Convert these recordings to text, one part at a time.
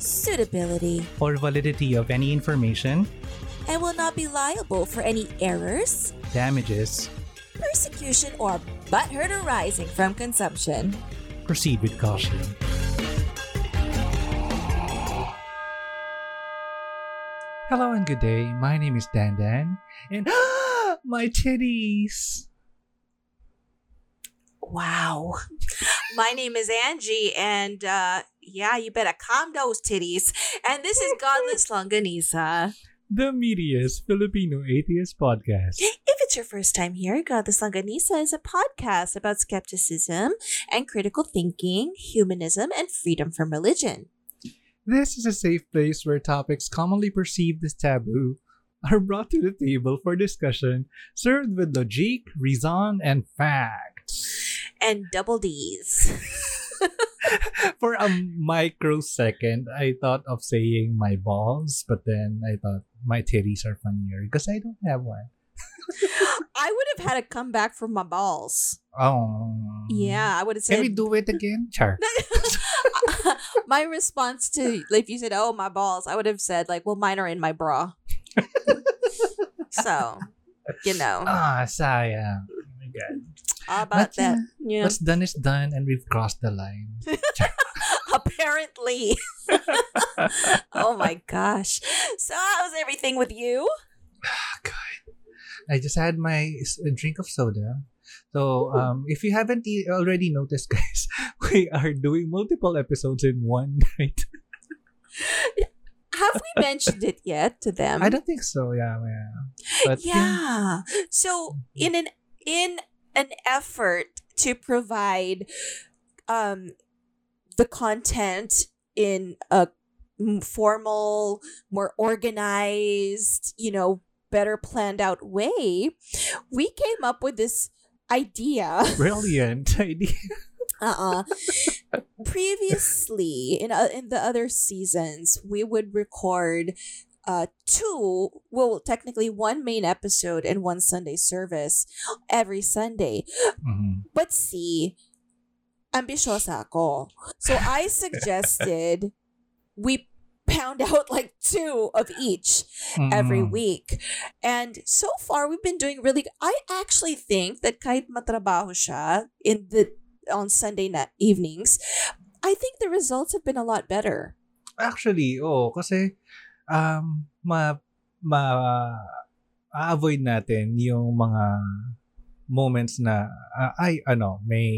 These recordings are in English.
suitability, or validity of any information, and will not be liable for any errors, damages, persecution, or butthurt arising from consumption. proceed with caution. Hello and good day. My name is Dan Dan, and my titties. Wow. My name is Angie, and uh, yeah, you better calm those titties. And this is Godless Longganisa. The meatiest Filipino atheist podcast. If it's your first time here, Godless Longganisa is a podcast about skepticism and critical thinking, humanism, and freedom from religion. This is a safe place where topics commonly perceived as taboo are brought to the table for discussion, served with logic, reason, and facts. And double D's. For a microsecond, I thought of saying my balls, but then I thought my titties are funnier because I don't have one. I would have had a comeback from my balls. Oh. Yeah, I would have Can said. we do it again? Char. my response to if you said, "Oh, my balls," I would have said, "Like, well, mine are in my bra." so, you know, Ah, sayang. Oh my God. how about But that? yeah, Yeah. What's done is done and we've crossed the line. Apparently. oh my gosh. So, how's everything with you? God. I just had my drink of soda. So, um, if you haven't e- already noticed, guys, we are doing multiple episodes in one night. Have we mentioned it yet to them? I don't think so. Yeah, yeah. But yeah. yeah. So in an in an effort to provide um the content in a formal, more organized, you know, better planned out way, we came up with this idea brilliant idea. uh-uh. Previously, in uh, in the other seasons, we would record uh two, well, technically one main episode and one Sunday service every Sunday. Mhm. But see, ambisyosa ako. So I suggested we pound out like two of each every Mm. week. And so far we've been doing really good. I actually think that kahit matrabaho siya in the on Sunday evenings, I think the results have been a lot better. Actually, oh, kasi um ma ma avoid natin yung mga moments na ah, ay ano, may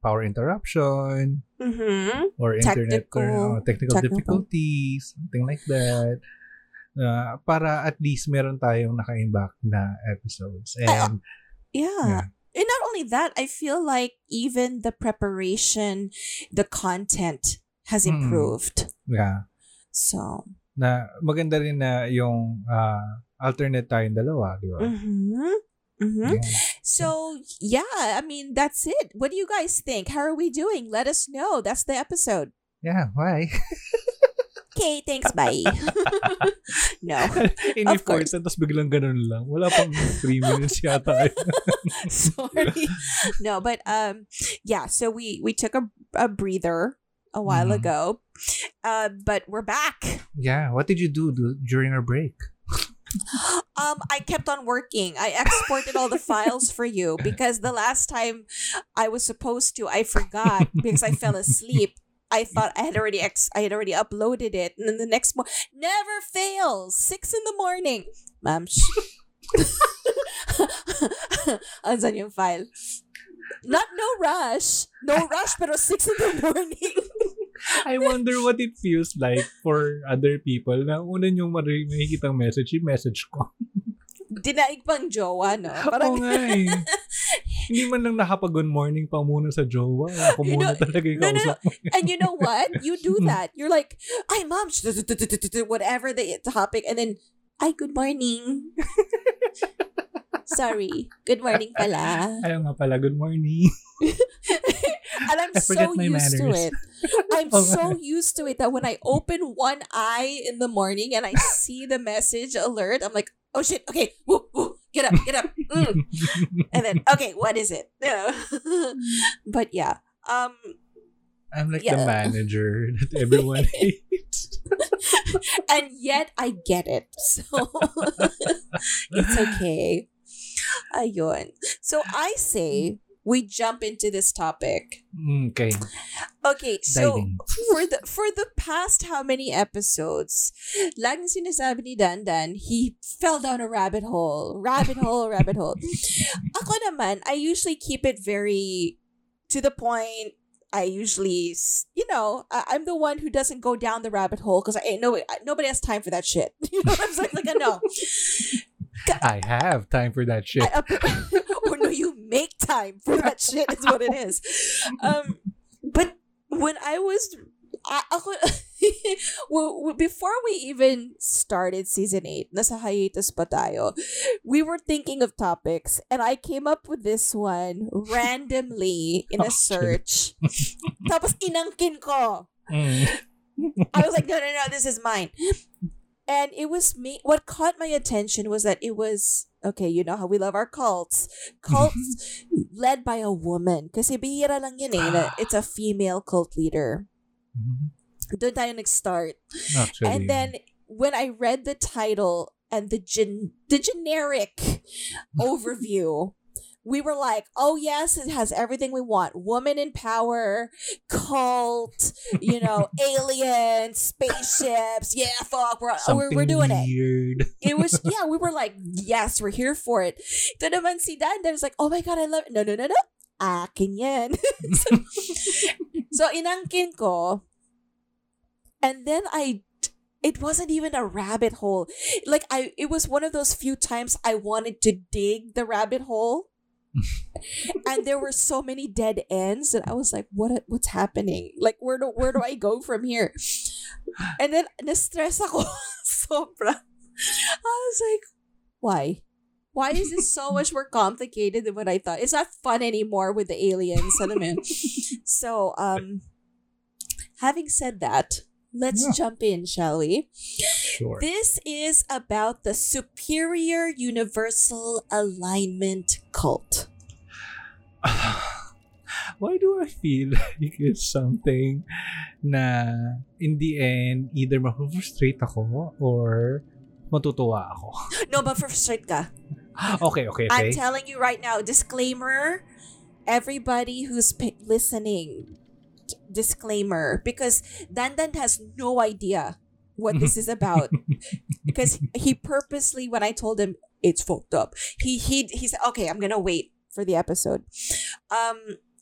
power interruption Mm-hmm. or internet Technical- or uh, technical, technical. difficulties, something like that. Uh, para at least meron tayong naka-imbak na episodes. And Yeah. And not only that, I feel like even the preparation, the content has Mm. improved. yeah, So, na maganda rin na yung ah, alternate tayong dalawa, di ba? mm-hmm. Mm-hmm. Yeah. So, yeah, I mean, that's it. What do you guys think? How are we doing? Let us know. That's the episode. Yeah, why? Okay, thanks. Bye. no. In Of course. tapos biglang ganun lang. Wala pang 3 minutes yata. Sorry. No, but um yeah, so we we took a, a breather a while Mhm. ago. Uh but we're back. yeah, what did you do, do during our break? Um I kept on working. I exported all the files for you because the last time I was supposed to I forgot because I fell asleep. I thought I had already ex- I had already uploaded it and then the next morning never fails 6 in the morning. Ma'am. Ansan yung file? Not no rush. No rush pero 6 in the morning. I wonder what it feels like for other people na una mari- makikita message, yung message ko. Dinaig pang jowa, no? Oo Parang, nga eh. Hindi man lang nakapag-good morning pa muna sa jowa. Ako You muna know, talaga yung no, no, kausap mo. And you know what? You do Hmm. that. You're like, "Ay, mom," whatever the topic, and then, "Ay, good morning." Sorry, good morning pala. Ayaw nga pala, good morning. and I'm so used to manners. it. I'm Oh, so used to it that when I open one eye in the morning and I see the message alert, I'm like, oh shit, okay, woo, woo, get up, get up. Mm. And then, okay, what is it? Yeah. but yeah. Um I'm like Yeah. the manager that everyone hates. and yet I get it. So it's okay. Ayun. So I say we jump into this topic. Mm, okay, Okay, so diving. for the for the past how many episodes, laging sinasabi ni Dandan, he fell down a rabbit hole, rabbit hole, rabbit hole. Ako naman, I usually keep it very to the point. I usually, you know, I, I'm the one who doesn't go down the rabbit hole because I ain't no nobody has time for that shit. You know what I'm saying? Like, no, I have time for that shit. I, or no, you make time for that shit is what it is. Um, but when I was, I, ako, well, well, before we even started season 8, nasa hiatus pa tayo, we were thinking of topics and I came up with this one randomly in a search. Tapos inangkin ko. Mm. I was like, no, no, no, this is mine. And it was me. What caught my attention was that it was okay. You know how we love our cults, cults led by a woman. Kasi bihira lang yun eh. It's a female cult leader. Doon tayo nag-start. Actually, And then when I read the title and the gen- the generic overview, we were like, "Oh yes, it has everything we want: woman in power, cult, you know, aliens, spaceships. Yeah, fuck, we're we're, we're doing it." weird. It was yeah, we were like, "Yes, we're here for it." Ito naman si Dan, there's like, "Oh my god, I love it." No, no, no, no. Ah, Akin yan. so, so inangkin ko, and then I it wasn't even a rabbit hole. Like I it was one of those few times I wanted to dig the rabbit hole. And there were so many dead ends that I was like, what what's happening? Like where do where do I go from here? And then na-stress ako sobra. I was like, why? Why is this so much more complicated than what I thought? It's not fun anymore with the aliens, alam? So, um, having said that, let's Yeah. jump in, shall we? Sure. This is about the Superior Universal Alignment Cult. Why do I feel like it's something na in the end, either ma-frustrate ako or matutuwa ako? No, but for straight ka. Okay, okay, okay. I'm telling you right now, disclaimer, everybody who's p- listening, disclaimer, because Dandan has no idea what this is about. because he purposely, when I told him it's fucked up, he he he said, "Okay, I'm gonna wait for the episode." Um,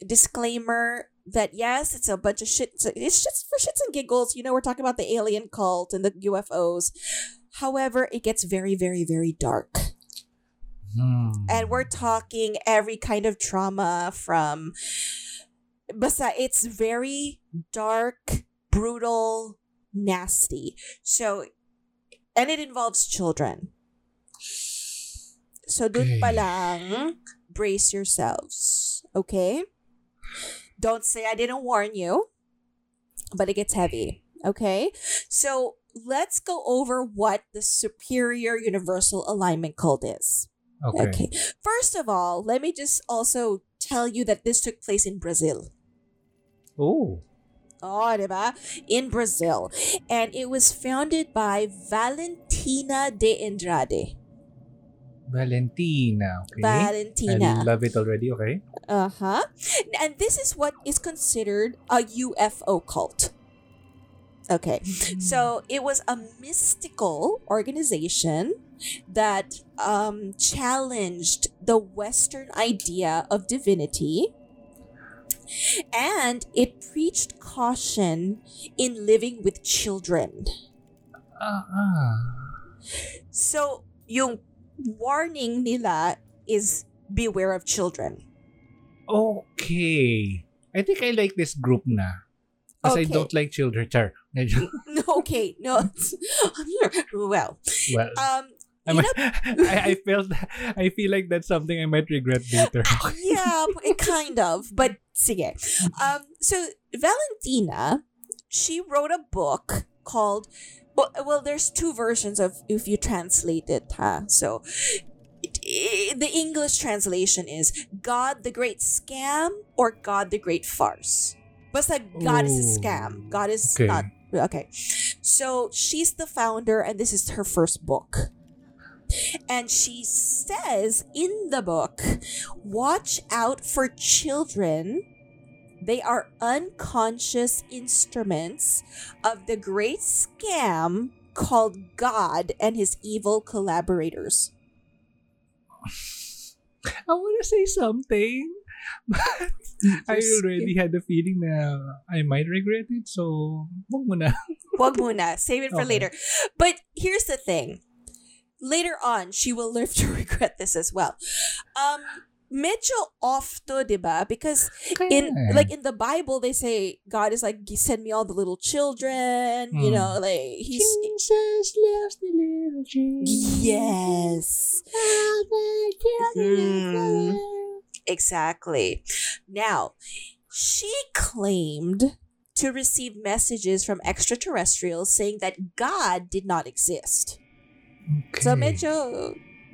disclaimer that yes, it's a bunch of shit. It's it's just for shits and giggles. You know, we're talking about the alien cult and the UFOs. However, it gets very, very, very dark Hmm. and we're talking every kind of trauma from basta it's very dark brutal nasty so and it involves children so dun pa Okay. lang hmm, brace yourselves okay don't say i didn't warn you but it gets heavy okay so let's go over what the superior universal alignment cult is Okay. Okay. First of all, let me just also tell you that this took place in Brazil. Oh. Oh, diba? In Brazil. And it was founded by Valentina de Andrade. Valentina. Okay. Valentina. I love it already. Okay. Uh huh. And this is what is considered a UFO cult. Okay. So it was a mystical organization that um, challenged the Western idea of divinity. And it preached caution in living with children. Ah, ah. So, yung warning nila is beware of children. Okay. I think I like this group na. Because I don't like children. Char. Medyo- okay, no. well, well, um, I'm- I, I felt I feel like that's something I might regret later. yeah, it kind of, but sige. Um, so Valentina, she wrote a book called. Well, well, there's two versions of if you translate it, huh? So, it, i- the English translation is God the Great Scam or God the Great Farce. Basta God is a scam. Oh, God is okay. not okay. So she's the founder, and this is her first book. And she says in the book, watch out for children. They are unconscious instruments of the great scam called God and his evil collaborators. I want to say something, but I already had the feeling na I might regret it. So, wag mo na. Wag muna. Save it for Okay. later. But here's the thing. Later on, she will live to regret this as well. Um, medyo off to, diba? Because in like in the Bible, they say God is like, send me all the little children. You Hmm. know, like he's Jesus loves the little Jesus. yes, Mm. Exactly. Now, she claimed to receive messages from extraterrestrials saying that God did not exist. Okay. So medyo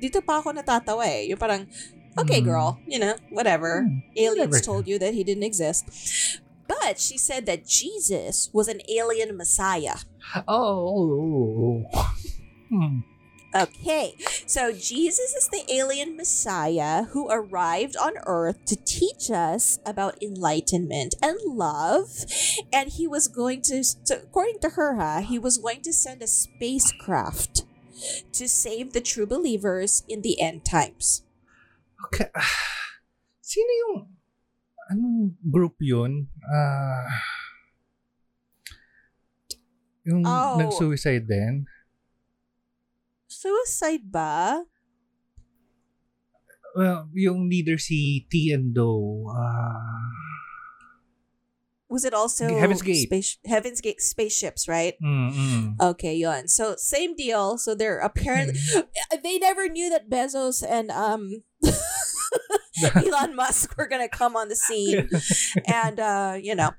dito pa ako natatawa eh. Yung parang okay Mm. girl, you know, whatever. Hmm, Aliens whatever. told you that he didn't exist. But she said that Jesus was an alien messiah. Oh, oh, oh, oh. Hmm. Okay, so Jesus is the alien messiah who arrived on earth to teach us about enlightenment and love. And he was going to, so according to her, ha, he was going to send a spacecraft to save the true believers in the end times. Okay. Sino yung anong group yun? Ah yung Oh. nag-suicide din? Suicide ba? Well, yung leader si Ti and Do. Ah Was it also Heaven's Gate. Space, Heaven's Gate spaceships, right? mm, mm. Okay, yon. So same deal. So they're apparently they never knew that Bezos and um Elon Musk were gonna come on the scene, and uh, you know,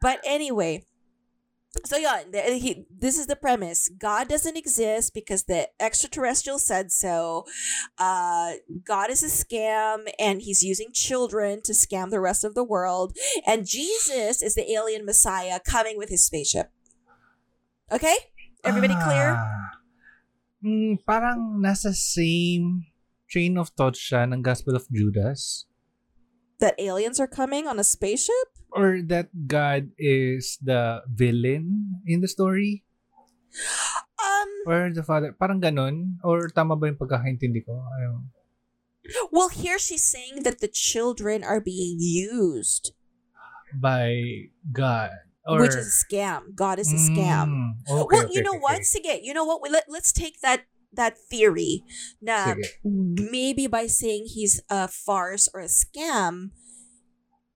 but anyway. So yeah, the- he, this is the premise. God doesn't exist because the extraterrestrials said so. Uh, God is a scam, and he's using children to scam the rest of the world. And Jesus is the alien Messiah coming with his spaceship. Okay, everybody clear? Ah. Mm, parang nasa same train of thought siya ng Gospel of Judas. That aliens are coming on a spaceship? Or that God is the villain in the story? Um. Or the father? Parang ganun? Or tama ba yung pagkakaintindi ko? Ayun. Well, here she's saying that the children are being used, By God. Or, which is a scam. God is a scam. Mm, okay, well, okay, you know okay, what? Sige, you know what? Let, let's take that that theory. Na Sige. maybe by saying he's a farce or a scam,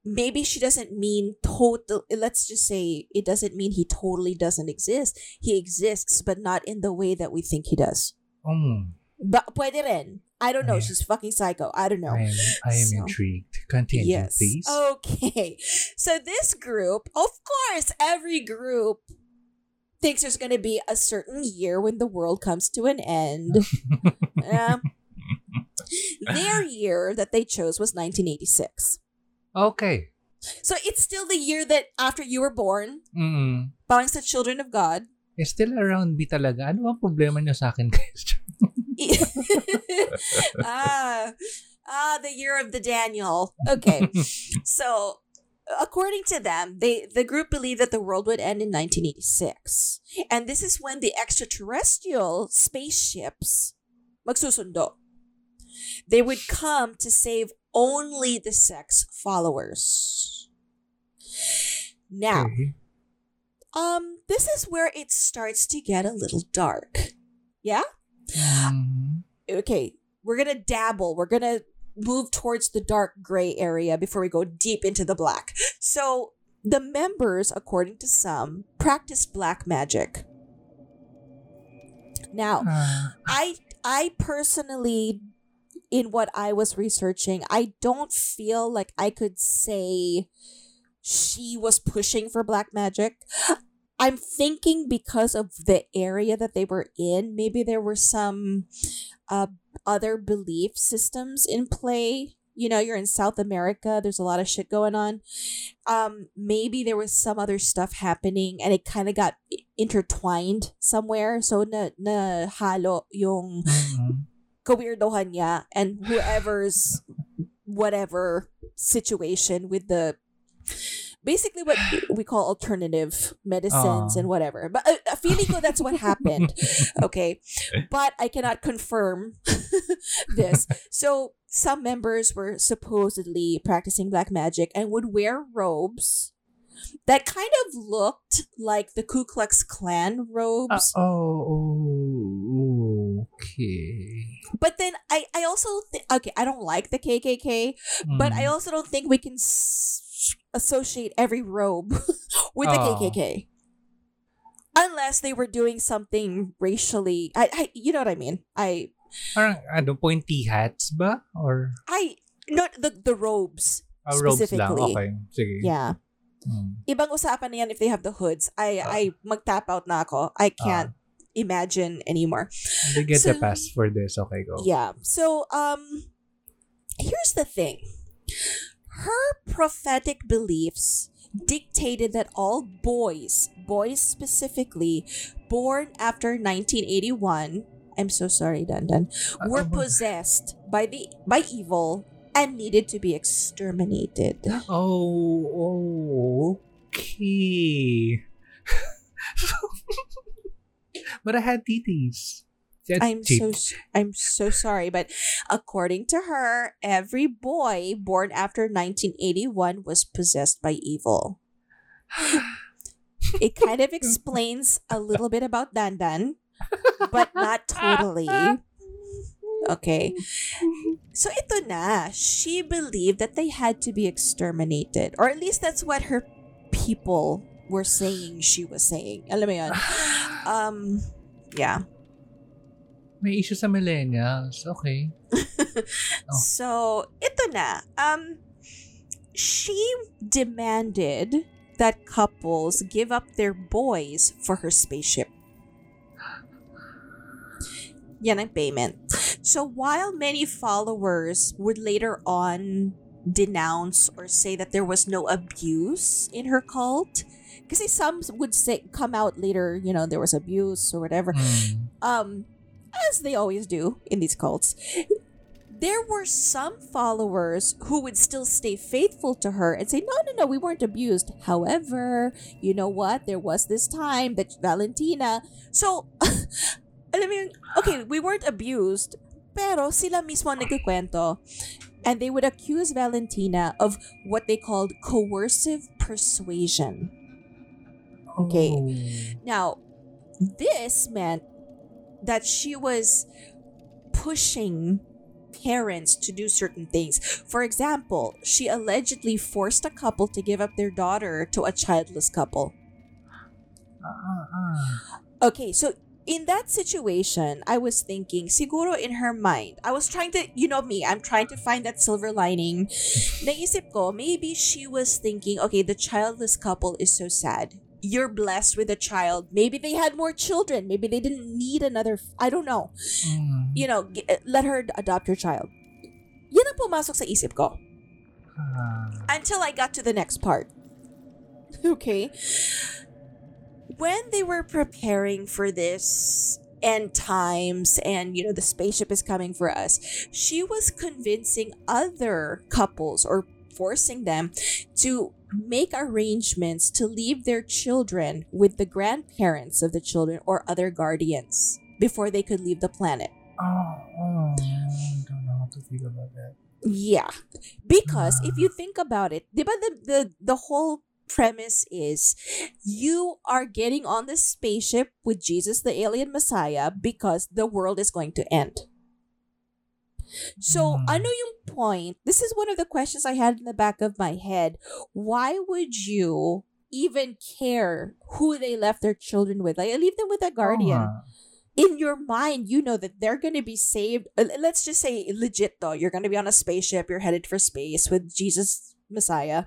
maybe she doesn't mean total. Let's just say it doesn't mean he totally doesn't exist. He exists, but not in the way that we think he does. Mm, But pwede rin. I don't know. Yeah. She's fucking psycho. I don't know. I am, I am So- intrigued. Continue, yes. please. Okay. So this group, of course, every group thinks there's going to be a certain year when the world comes to an end. Yeah. Their year that they chose was 1986. Okay. So it's still the year that after you were born, Mm. parang sa Children of God. It's still around me talaga. Ano ang problema niyo sa akin, guys? ah, ah, the year of the Daniel. Okay. So, according to them, they the group believed that the world would end in 1986. And this is when the extraterrestrial spaceships magsusundo. They would come to save only the sex followers. Now, Okay. um this is where it starts to get a little dark. Yeah? Mm. okay, we're gonna dabble. We're gonna move towards the dark gray area before we go deep into the black. So the members, according to some, practice black magic. Now, I I personally in what I was researching, I don't feel like I could say she was pushing for black magic. I'm thinking because of the area that they were in, maybe there were some uh, other belief systems in play. You know, you're in South America, there's a lot of shit going on. Um, maybe there was some other stuff happening and it kind of got intertwined somewhere. So na, na halo yung mm, kawirdohan niya and whoever's whatever situation with the basically what we call alternative medicines Aw. and whatever. But uh, uh, feeling ko that's what happened. Okay. But I cannot confirm this. So some members were supposedly practicing black magic and would wear robes that kind of looked like the Ku Klux Klan robes. oh, okay. But then I, I also think, okay, I don't like the KKK, but I Mm. also don't think we can s- associate every robe with the Oh. KKK. Unless they were doing something racially, I, I, you know what I mean. I, Parang, ano, pointy hats ba? Or I, not the the robes. ah, robes lang? Specifically. Okay, sige. Yeah, Hmm. ibang usapan na yan if they have the hoods. I, I mag-tap out na ako. I can't imagine anymore. They get So- the pass for this. Okay, go. Yeah. So, um, here's the thing. Her prophetic beliefs dictated that all boys, boys specifically, born after 1981, I'm so sorry, Dandan, were oh possessed by the by evil and needed to be exterminated. Oh, oh, okay. but I had titties. That's I'm cheap. so I'm so sorry, but according to her, every boy born after 1981 was possessed by evil. It kind of explains a little bit about Dandan, but not totally. Okay. So ito na, she believed that they had to be exterminated. Or at least that's what her people were saying she was saying. Alam mo yun? Um, yeah. May issue sa millennials. Okay. Oh. So, ito na. Um, she demanded that couples give up their boys for her spaceship. Yan ang payment. So, while many followers would later on denounce or say that there was no abuse in her cult, kasi some would say come out later, you know, there was abuse or whatever Hmm. um, as they always do in these cults, there were some followers who would still stay faithful to her and say, no, no, no, we weren't abused. However, you know what? There was this time that Valentina. So, alam mo yung, okay, we weren't abused, pero sila mismo nagkikwento. And they would accuse Valentina of what they called coercive persuasion. Okay. Oh. Now, this meant that she was pushing parents to do certain things. For example, she allegedly forced a couple to give up their daughter to a childless couple. Ah. Okay, so in that situation, I was thinking, siguro in her mind, I was trying to, you know me, I'm trying to find that silver lining. Naisip ko, maybe she was thinking, okay, the childless couple is so sad. You're blessed with a child. Maybe they had more children. Maybe they didn't need another. I don't know. Hmm. You know, g- let her adopt your child. Yan ang pumasok sa isip ko Ah. until I got to the next part. Okay. When they were preparing for this end times and you know the spaceship is coming for us, she was convincing other couples or forcing them to make arrangements to leave their children with the grandparents of the children or other guardians before they could leave the planet. Oh, oh, I don't know how to feel about that. Yeah. Because if you think about it, the, the, the whole premise is you are getting on the spaceship with Jesus, the alien Messiah, because the world is going to end. So, Hmm. ano yung point, this is one of the questions I had in the back of my head. Why would you even care who they left their children with? Like, leave them with a guardian. In your mind, you know that they're going to be saved. Uh, Let's just say legit though, you're going to be on a spaceship, you're headed for space with Jesus Messiah,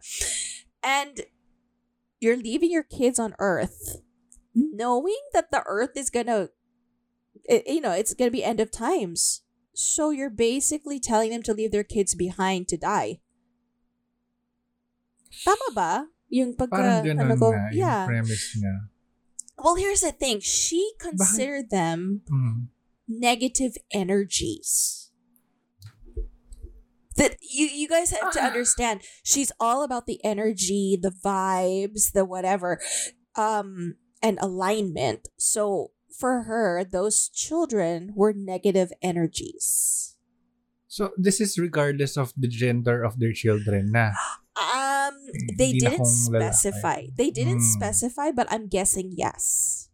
and you're leaving your kids on Earth, knowing that the Earth is going to, you know, it's going to be end of times. So you're basically telling them to leave their kids behind to die. Tama ba? Yung pagka, Parang ganun ano ko, nga, yeah. yung premise niya. Well, here's the thing. She considered them Mm. negative energies. That you you guys have to Ah. understand. She's all about the energy, the vibes, the whatever, um, and alignment. So for her, those children were negative energies. So, this is regardless of the gender of their children na. Um, they Hindi didn't kung lalaki. specify. They didn't Hmm. specify, but I'm guessing yes.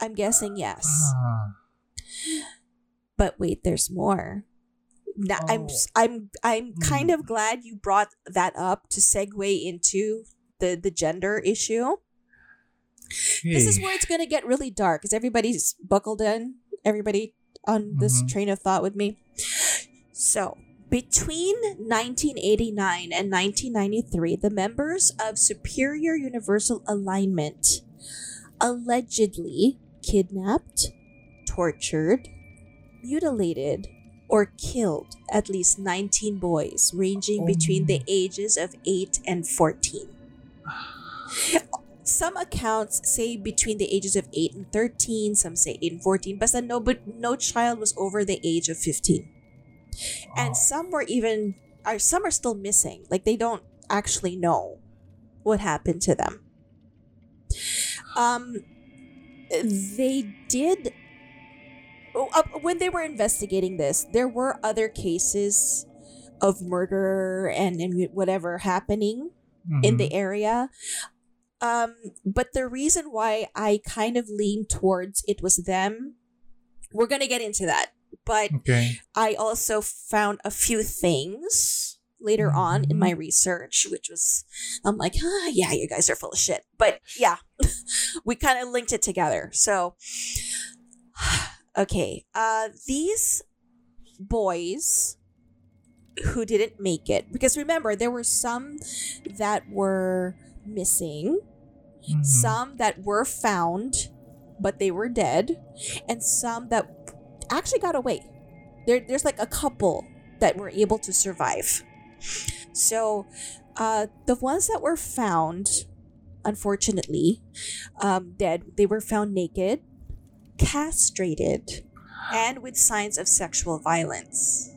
I'm guessing yes. Ah. But wait, there's more. I'm Oh. I'm I'm kind Mm. of glad you brought that up to segue into the the gender issue. This is where it's gonna get really dark. Is everybody's buckled in? Everybody on this Mhm. train of thought with me. So between 1989 and 1993, the members of Superior Universal Alignment allegedly kidnapped, tortured, mutilated, or killed at least 19 boys, ranging between the ages of 8 and 14. Some accounts say between the ages of 8 and 13, some say 8 and 14, but no, but no child was over the age of 15. And some were even, are some are still missing. Like they don't actually know what happened to them. Um, they did oh, uh, when they were investigating this there were other cases of murder and, and whatever happening in Mhm. the area um but the reason why i kind of lean towards it was them we're gonna get into that but Okay. I also found a few things later on in my research, which was, I'm like, ah, yeah, you guys are full of shit. But yeah, we kind of linked it together. So, okay, uh, these boys who didn't make it, because remember, there were some that were missing, Mhm. some that were found, but they were dead, and some that actually got away. There, there's like a couple that were able to survive. So, uh, the ones that were found, unfortunately, um, dead, they were found naked, castrated, and with signs of sexual violence.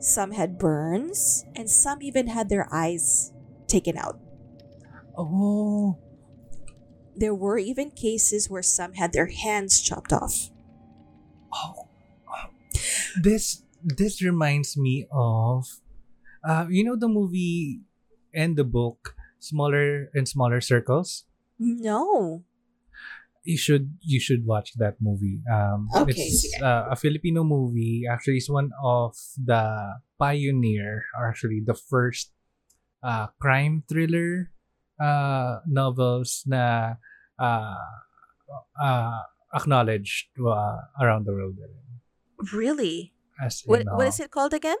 Some had burns, and some even had their eyes taken out. Oh. There were even cases where some had their hands chopped off. Oh. This this reminds me of uh you know the movie and the book Smaller and Smaller Circles? No. You should you should watch that movie. Um Okay, it's uh, a Filipino movie. Actually it's one of the pioneer or actually the first uh crime thriller uh novels na uh uh acknowledged uh, around the world. Really? As in, what uh, is it called again?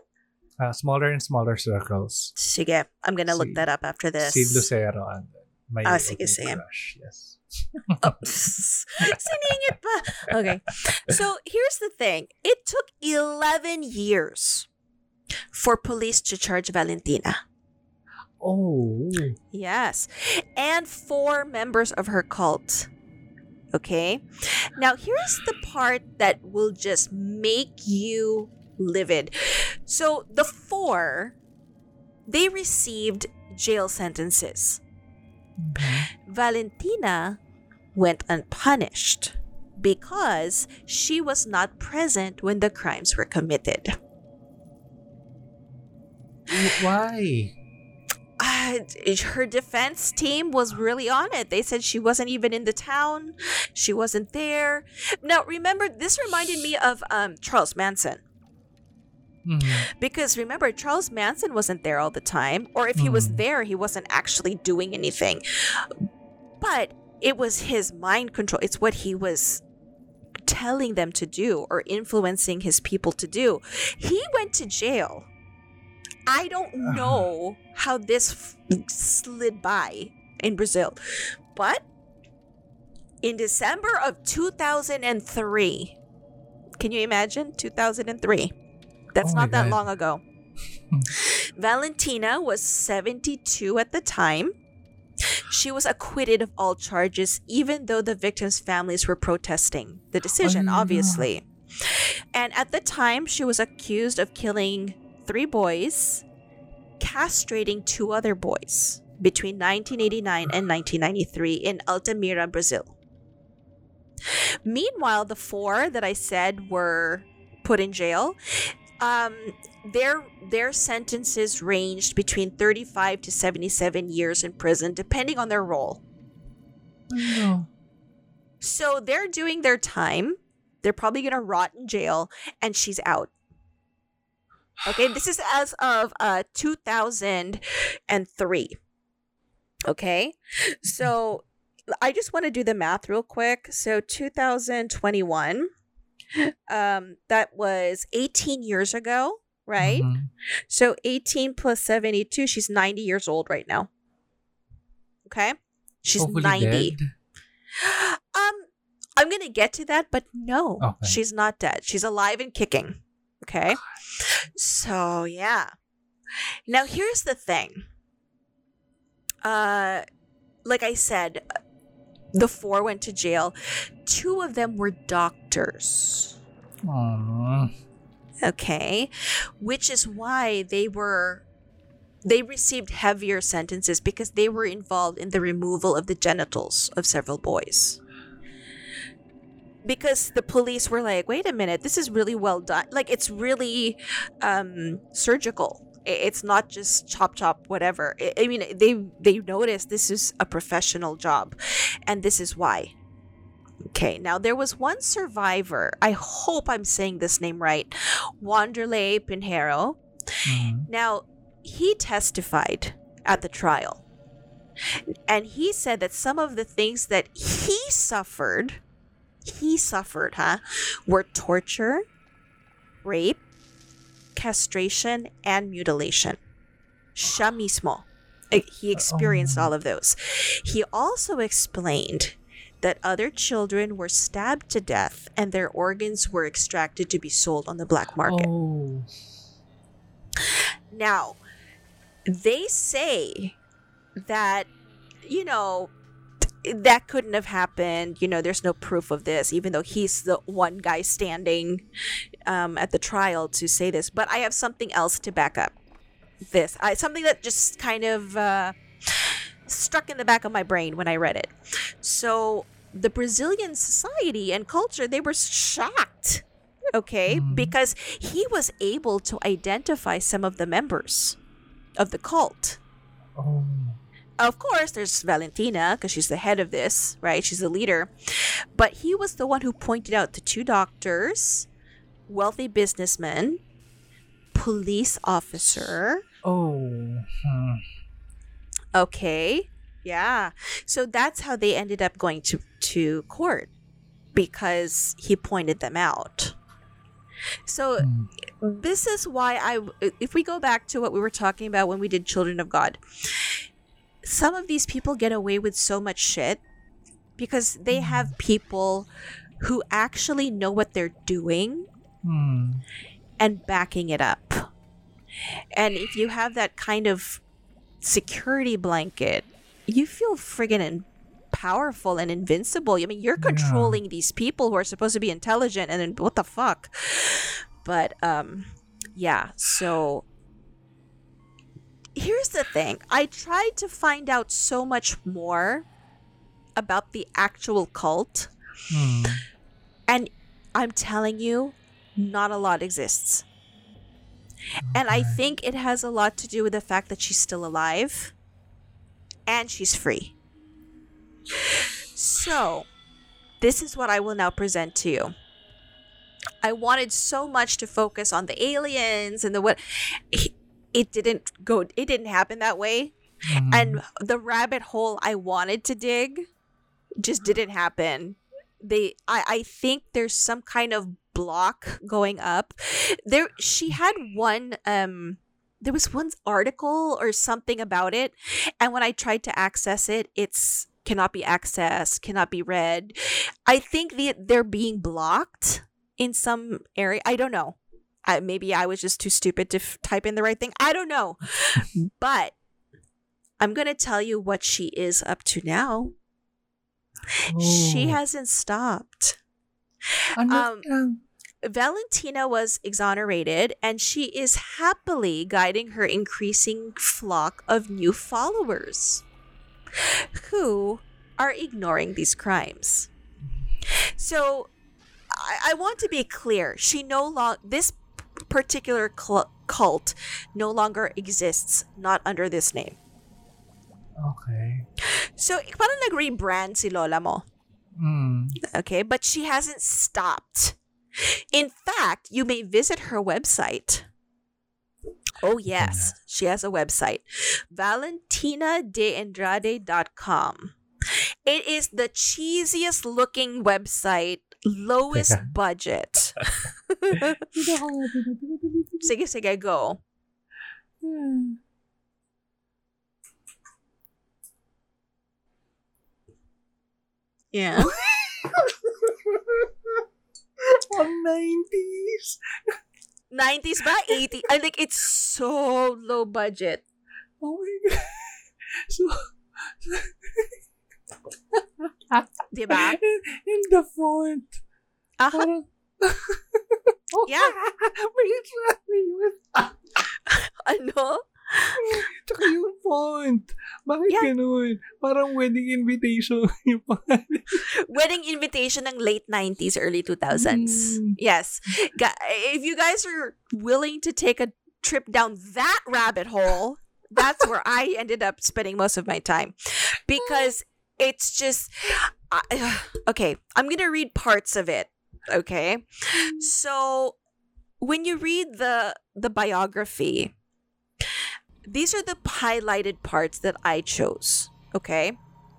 uh, smaller and smaller circles. Sige, I'm gonna look that up after this. Sid Lucero and my Ah, sige, sige. crush. Yes. Oh, siningit pa. Okay. So here's the thing. It took 11 years for police to charge Valentina. Oh. Yes. And four members of her cult. Okay? Now, here's the part that will just make you livid. So, the four, they received jail sentences. Mm-hmm. Valentina went unpunished because she was not present when the crimes were committed. Why? Her defense team was really on it. They said she wasn't even in the town. She wasn't there. Now, remember, this reminded me of um, Charles Manson. Mhm. Because remember, Charles Manson wasn't there all the time, or if he was Mm. there, he wasn't actually doing anything. But it was his mind control, it's what he was telling them to do or influencing his people to do. He went to jail. I don't Uh-huh. know how this f- slid by in Brazil, but in December of 2003, can you imagine? 2003. That's Oh not that God. long ago. Valentina was 72 at the time. She was acquitted of all charges, even though the victims' families were protesting the decision, no. obviously. And at the time, she was accused of killing three boys, castrating two other boys between 1989 and 1993 in Altamira, Brazil. Meanwhile, the four that I said were put in jail, um, their their sentences ranged between 35 to 77 years in prison, depending on their role. Ano? So they're doing their time. They're probably gonna rot in jail, and she's out. Okay, this is as of uh 2003. Okay, so I just want to do the math real quick. So 2021, um, that was 18 years ago, right? Mhm. So 18 plus 72, she's 90 years old right now. Okay? She's Hopefully 90. dead. Um I'm going to get to that, but no. Okay. She's not dead. She's alive and kicking. Okay? So, yeah. Now here's the thing. Uh like I said, the four went to jail. Two of them were doctors. Aw. okay which is why they were they received heavier sentences because they were involved in the removal of the genitals of several boys because the police were like wait a minute this is really well done like it's really um surgical it's not just chop chop whatever i mean they they noticed this is a professional job and this is why Okay, now there was one survivor. I hope I'm saying this name right. Wanderlei Pinheiro. Mhm. Now, he testified at the trial. And he said that some of the things that he suffered, he suffered, huh, were torture, rape, castration, and mutilation. Siya mismo. Eh, He experienced all of those. He also explained that other children were stabbed to death and their organs were extracted to be sold on the black market. Oh. Now, they say that, you know, that couldn't have happened. You know, there's no proof of this, even though he's the one guy standing um, at the trial to say this. But I have something else to back up this. I, something that just kind of uh, struck in the back of my brain when I read it. So, the Brazilian society and culture, they were shocked. Okay, Mhm. because he was able to identify some of the members of the cult. Oh. Of course, there's Valentina because she's the head of this, right? She's the leader. But he was the one who pointed out the two doctors, wealthy businessman, police officer. Oh. Hmm. Okay. Yeah. So that's how they ended up going to, to court because he pointed them out. So Hmm. this is why I, if we go back to what we were talking about when we did Children of God, some of these people get away with so much shit because they have people who actually know what they're doing Hmm. and backing it up. And if you have that kind of security blanket, you feel friggin' in- powerful and invincible. I mean, you're Yeah. controlling these people who are supposed to be intelligent, and then what the fuck? But um, yeah. So here's the thing: I tried to find out so much more about the actual cult, Hmm. and I'm telling you, not a lot exists. And I think it has a lot to do with the fact that she's still alive and she's free. So, this is what I will now present to you. I wanted so much to focus on the aliens and the what. It didn't go. It didn't happen that way. Mhm. And the rabbit hole I wanted to dig just didn't happen. They, I, I think there's some kind of block going up. There, she had one. Um, there was one article or something about it, and when I tried to access it, it's cannot be accessed, cannot be read. I think the, they're being blocked in some area. I don't know. I, maybe I was just too stupid to f- type in the right thing. I don't know. but I'm going to tell you what she is up to now. She Oh. hasn't stopped. Um? Valentina was exonerated and she is happily guiding her increasing flock of new followers who are ignoring these crimes. So I, I want to be clear. She no long this particular cl- cult no longer exists not under this name. Okay. So parang nag-rebrand si Lola mo. Mm. Okay, but she hasn't stopped. In fact, you may visit her website. Oh, yes, she has a website valentinadeandrade.com. It is the cheesiest looking website, lowest budget. sige, sige, go. Yeah. Ang 90s. 90s ba? 80? I think it's so low budget. Oh my God. So, Diba? in, in the font, Aha. parang, Yeah. Wait lang, wait. Ano? Tsaka yung font. Bakit Yeah. ganun? Parang wedding invitation yung pangalan. Wedding invitation ng late 90s, early 2000s. Mm. Yes. If you guys are willing to take a trip down that rabbit hole, that's where I ended up spending most of my time. Because it's just I- okay, I'm going to read parts of it, okay? So, when you read the the biography, these are the highlighted parts that I chose, okay?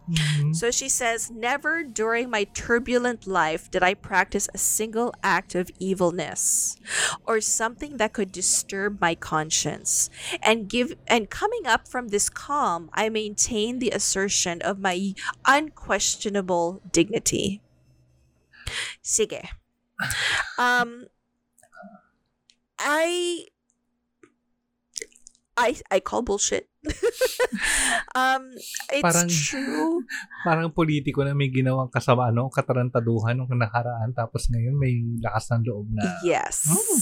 Mhm. So she says, Never during my turbulent life did I practice a single act of evilness or something that could disturb my conscience. And give and coming up from this calm, I maintain the assertion of my unquestionable dignity. Sige. Um I I I call bullshit. um it's Parang- true. Parang politiko na may ginawang kasama, ano, katarantaduhan nung nakaraan, tapos ngayon may lakas ng loob na, Yes. Oh.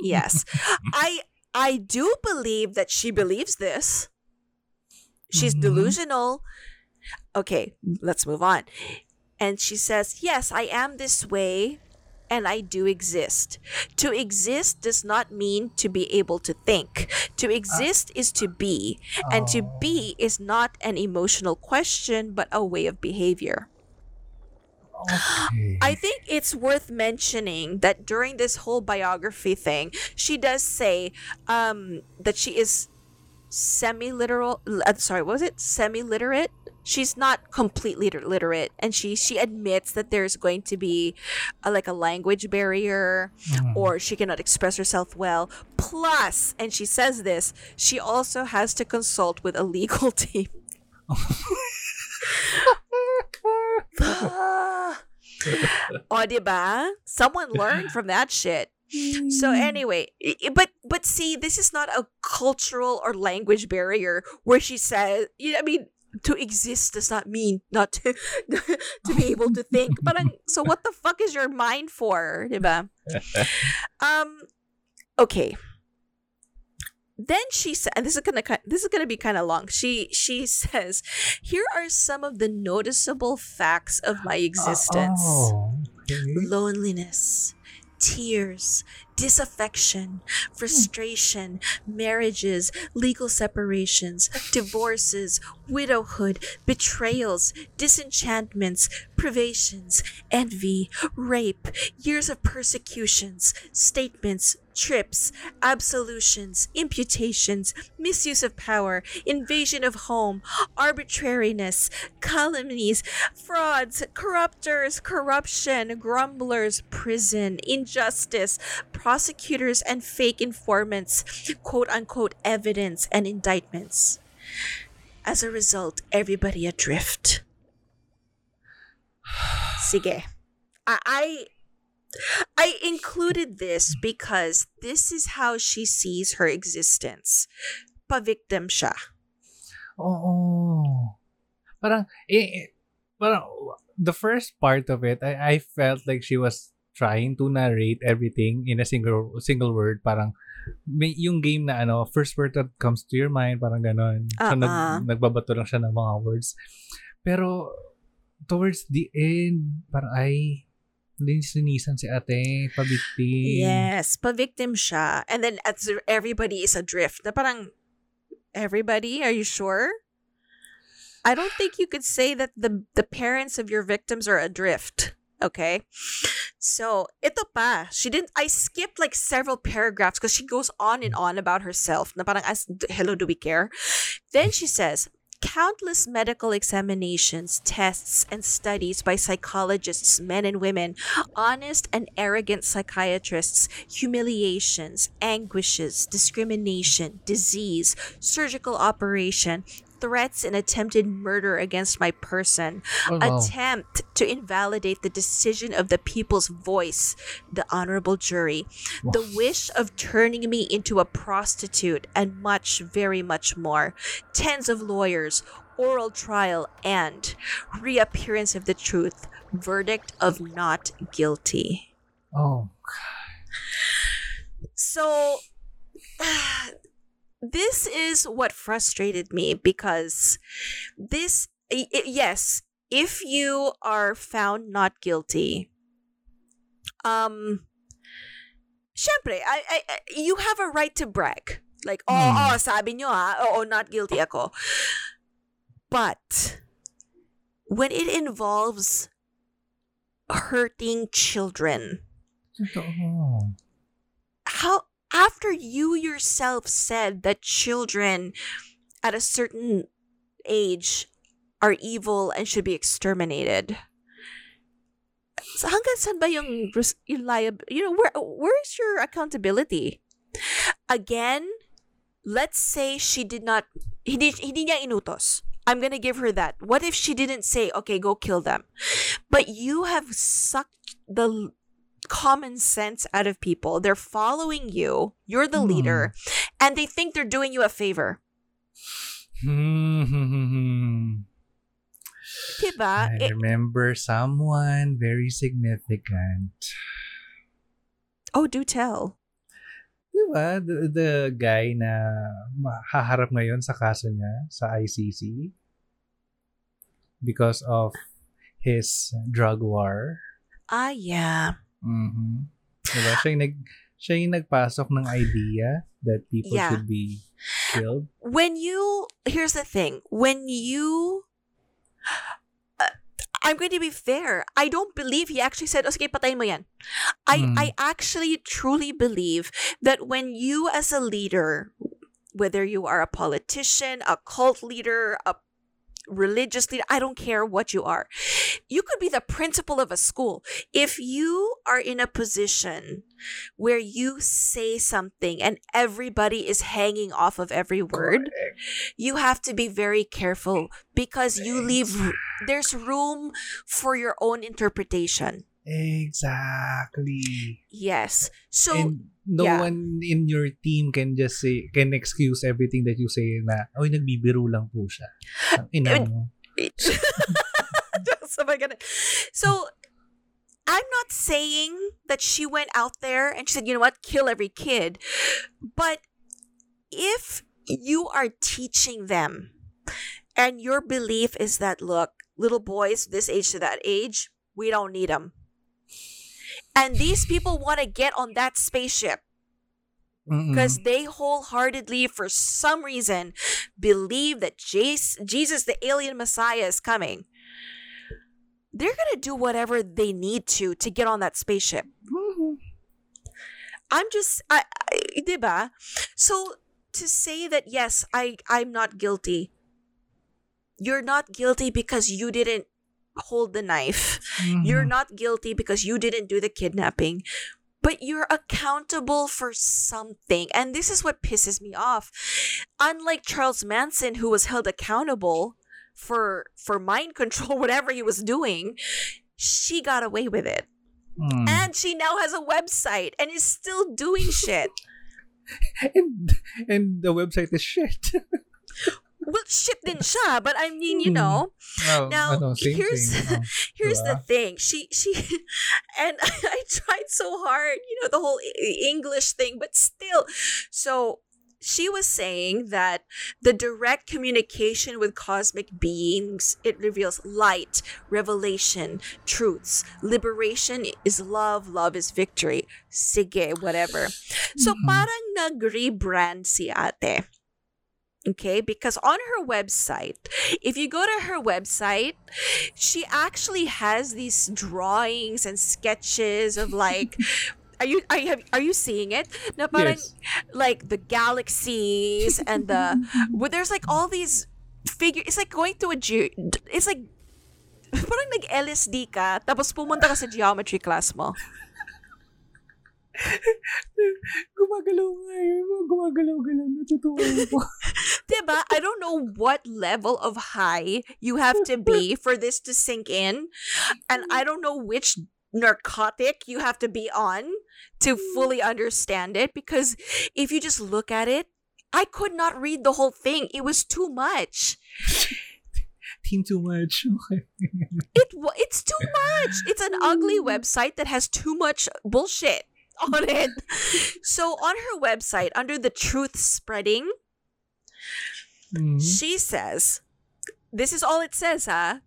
Yes. I I do believe that she believes this. She's Mhm. delusional. Okay, let's move on. And she says, "Yes, I am this way and I do exist. To exist does not mean to be able to think. To exist is to be, and to Oh. be is not an emotional question but a way of behavior." okay. I think it's worth mentioning that during this whole biography thing, she does say um, that she is semi-literal. Uh, sorry, what was it semi-literate? She's not completely literate, and she she admits that there's going to be a, like a language barrier, Mhm. or she cannot express herself well. Plus, and she says this, she also has to consult with a legal team. oh, diba? Someone learned from that shit. So anyway, i- i- but but see, this is not a cultural or language barrier where she says, you know, I mean, to exist does not mean not to to be able to think. But so what the fuck is your mind for, diba? Um, okay. Then she said, and this is gonna this is gonna be kind of long. She she says, "Here are some of the noticeable facts of my existence." Oh, okay. loneliness, tears, disaffection, hmm. frustration, marriages, legal separations, divorces, widowhood, betrayals, disenchantments, privations, envy, rape, years of persecutions, statements, trips, absolutions, imputations, misuse of power, invasion of home, arbitrariness, calumnies, frauds, corrupters, corruption, grumblers, prison, injustice, prosecutors and fake informants, quote unquote evidence and indictments. As a result, everybody adrift. Sige. I, I I included this because this is how she sees her existence. Pa-victim siya. Oo. Parang, eh, eh, parang, the first part of it, I, I felt like she was trying to narrate everything in a single single word. Parang, may, yung game na ano, first word that comes to your mind, parang ganon. So, Ah, nag, ah. nagbabato lang siya ng mga words. Pero, towards the end, parang, ay, linis-linisan si ate, pabikti. Yes, pa-victim siya. And then at everybody is adrift. Na parang, everybody, are you sure? I don't think you could say that the the parents of your victims are adrift. Okay? So, ito pa. She didn't I skipped like several paragraphs because she goes on and on about herself. Na parang as hello do we care? Then she says, Countless medical examinations, tests, and studies by psychologists, men and women, honest and arrogant psychiatrists, humiliations, anguishes, discrimination, disease, surgical operation, threats and attempted murder against my person, Oh, wow. attempt to invalidate the decision of the people's voice, the honorable jury, the wish of turning me into a prostitute, and much, very much more. Tens of lawyers, oral trial, and reappearance of the truth, verdict of not guilty. Oh, God. So, this is what frustrated me because this, yes, if you are found not guilty, um, syempre, I, I, I- you have a right to brag. Like, oh, Hmm. oh, sabi nyo ah, oo, not guilty ako. But, when it involves hurting children, how after you yourself said that children at a certain age are evil and should be exterminated so hanggang saan ba yung, yung you know where where's your accountability again let's say she did not hindi hindi niya inutos I'm gonna give her that. What if she didn't say, okay, go kill them? But you have sucked the common sense out of people. They're following you. You're the Hmm. leader, and they think they're doing you a favor. Hmm. Diba? I remember someone very significant. oh, do tell. Diba? The, the guy na haharap ngayon sa kaso niya sa ICC because of his drug war. Ah, yeah. Mhm. Diba? Siya yung, nag, siya yung nagpasok ng idea that people Yeah. should be killed. When you, here's the thing. When you, uh, I'm going to be fair. I don't believe he actually said, "Oh, sige, patayin mo yan." I, Hmm. I actually truly believe that when you as a leader, whether you are a politician, a cult leader, a religious leader, I don't care what you are. You could be the principal of a school. If you are in a position where you say something and everybody is hanging off of every word, you have to be very careful because you leave there's room for your own interpretation. Exactly. Yes. So And no yeah. one in your team can just say, can excuse everything that you say na, oy, nagbibiro lang po siya. Ina mo. so, my goodness. so I'm not saying that she went out there and she said, you know what, kill every kid. But if you are teaching them and your belief is that, look, little boys this age to that age, we don't need them. And these people want to get on that spaceship because they wholeheartedly, for some reason, believe that Jesus, the alien Messiah, is coming. They're going to do whatever they need to to get on that spaceship. Mhm. I'm just, I, I, diba? So to say that yes, I, I'm not guilty. You're not guilty because you didn't hold the knife. You're Mhm. not guilty because you didn't do the kidnapping. But you're accountable for something. And this is what pisses me off. Unlike Charles Manson, who was held accountable for for mind control, whatever he was doing, she got away with it. Mm. And she now has a website and is still doing shit. and and the website is shit. Well, shit din siya, but I mean, you Hmm. know, oh, Now, ano, here's- thing. Oh. here's the thing. She she and I tried so hard, you know, the whole English thing, but still. So she was saying that the direct communication with cosmic beings it reveals light revelation truths liberation is love love is victory sige whatever so Mhm. parang nag-rebrand si ate Okay, because on her website, if you go to her website, she actually has these drawings and sketches of like are you are you, are you seeing it? Parang Yes. like the galaxies and the well, there's like all these figure it's like going to a ge- it's like parang nag LSD ka tapos pumunta ka sa geometry class mo. Gumagalaw nga yun. Gumagalaw-galaw. Natutuwa ako. Diba? I don't know what level of high you have to be for this to sink in. And I mm-hmm. don't know which narcotic you have to be on to fully mm. understand it because if you just look at it, I could not read the whole thing. It was too much. Team too much. It it's too much. It's an ugly mm. website that has too much bullshit on it. So on her website under the truth spreading Mhm. She says, this is all it says, huh?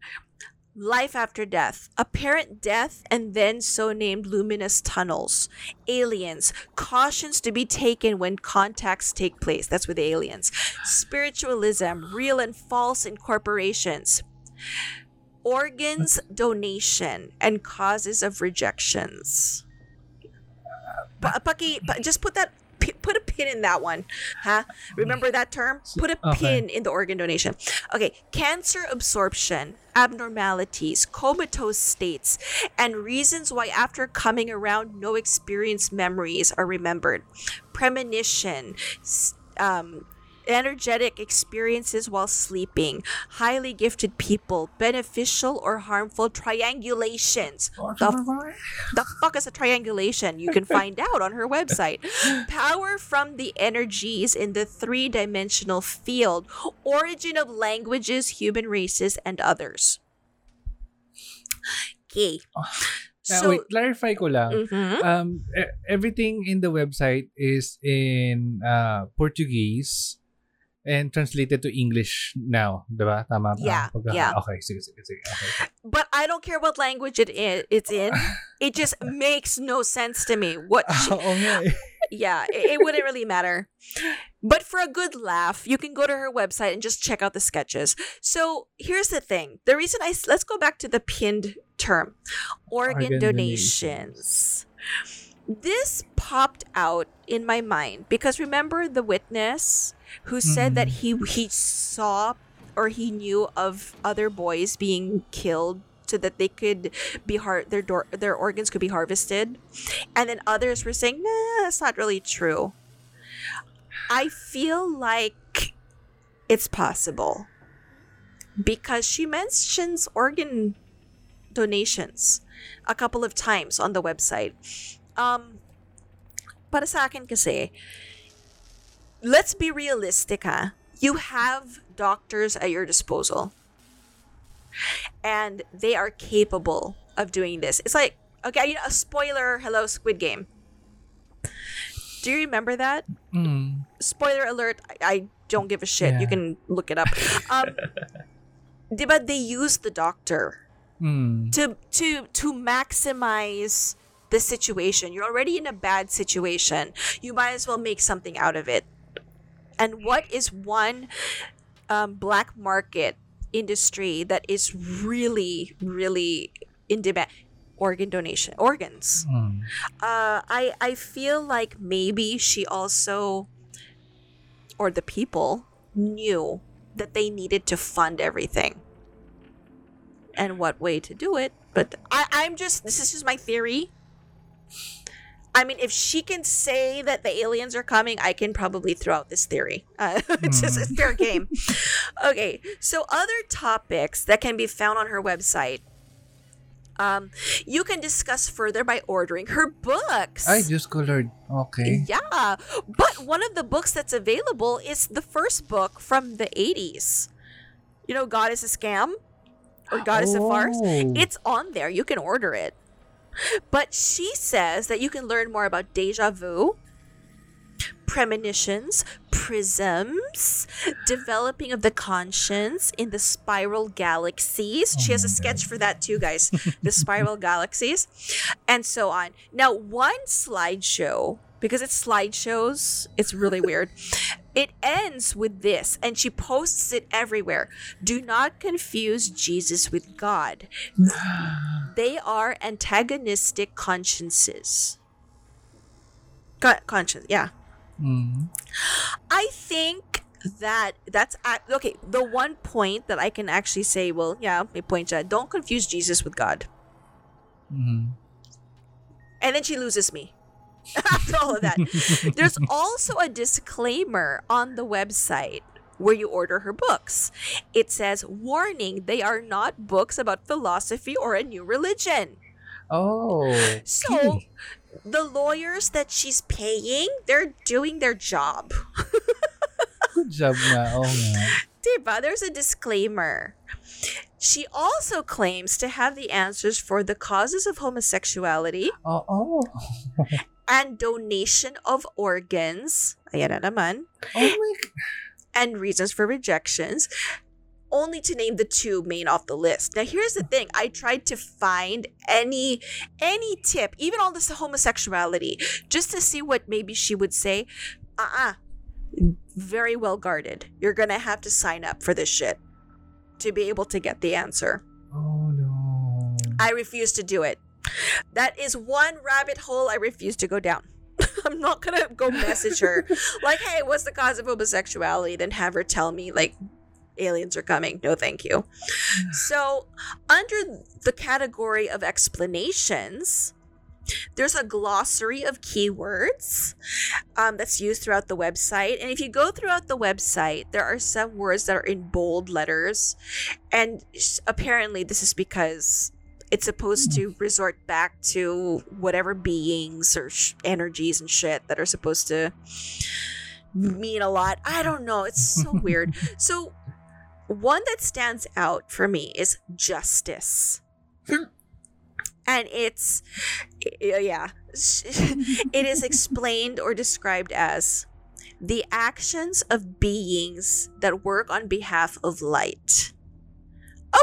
Life after death, apparent death, and then so named luminous tunnels. Aliens, cautions to be taken when contacts take place. That's with aliens. Spiritualism, real and false incorporations. Organs donation and causes of rejections. Pa- just put that put a pin in that one, huh? Remember that term? Put a Okay. pin in the organ donation. Okay, cancer absorption, abnormalities, comatose states, and reasons why after coming around, no experienced memories are remembered. Premonition, um, energetic experiences while sleeping, highly gifted people, beneficial or harmful triangulations. The the fuck is a triangulation? You can find out on her website. Power from the energies in the three dimensional field, origin of languages, human races, and others. Okay. Ah, So, wait, clarify ko lang. Mhm. Um, everything in the website is in uh, Portuguese and translated to English now, diba? Tama ba? Yeah, Pagka- yeah. Okay, sige, sige, sige. Okay. but I don't care what language it is, it's in. It just makes no sense to me. What she, nga eh. yeah, it, it wouldn't really matter. But for a good laugh, you can go to her website and just check out the sketches. So here's the thing: the reason I let's go back to the pinned term, organ, Organ donations. This popped out in my mind because remember the witness who said that he he saw or he knew of other boys being killed so that they could be har- their door their organs could be harvested. And then others were saying nah that's not really true. I feel like it's possible because she mentions organ donations a couple of times on the website. Um para sa akin kasi let's be realistic ha you have doctors at your disposal and they are capable of doing this it's like okay you know a spoiler hello squid game do you remember that Mm. spoiler alert I, I don't give a shit you can look it up um diba they use the doctor Mm. to to to maximize the situation. You're already in a bad situation. You might as well make something out of it. And what is one um, black market industry that is really, really in demand? Organ donation, organs. Mm. Uh, I I feel like maybe she also, or the people knew that they needed to fund everything, and what way to do it. But I I'm just this is just my theory. I mean, if she can say that the aliens are coming, I can probably throw out this theory. Uh, it's just it's fair game. Okay, so other topics that can be found on her website. Um, you can discuss further by ordering her books. I just ko Lord. Okay. Yeah, but one of the books that's available is the first book from the 80s. You know, God is a Scam or God is a Farce. Oh. It's on there. You can order it. But she says that you can learn more about deja vu, premonitions, prisms, developing of the conscience in the spiral galaxies. she has a oh sketch for that too, guys. the spiral galaxies, and so on. Now, one slideshow, because it's slideshows, it's really weird. It ends with this, and she posts it everywhere. Do not confuse Jesus with God. They are antagonistic consciences. Con- conscience, yeah. Mm. I think that that's okay. The one point that I can actually say, well, yeah, may point siya, Don't confuse Jesus with God. Mm. And then she loses me. After all of that, there's also a disclaimer on the website where you order her books. It says, "Warning: They are not books about philosophy or a new religion." Oh. So, the lawyers that she's paying, they're doing their job. Good job nga. Oh, nga. Diba? There's a disclaimer. She also claims to have the answers for the causes of homosexuality Oo. and donation of organs. Ayan na naman. Oh my And reasons for rejections. Only to name the two main off the list. Now here's the thing. I tried to find any any tip, even all this homosexuality, just to see what maybe she would say. Uh-uh. Very well guarded. You're gonna have to sign up for this shit to be able to get the answer. Oh no. I refuse to do it. That is one rabbit hole I refuse to go down. I'm not gonna go message her like, hey, what's the cause of homosexuality? Then have her tell me like aliens are coming. No, thank you. So, under the category of explanations, there's a glossary of keywords um, that's used throughout the website. And if you go throughout the website, there are some words that are in bold letters. And apparently, this is because it's supposed to resort back to whatever beings or sh- energies and shit that are supposed to mean a lot. I don't know. It's so weird. So, one that stands out for me is justice. Hmm. And it's, yeah, it is explained or described as the actions of beings that work on behalf of light.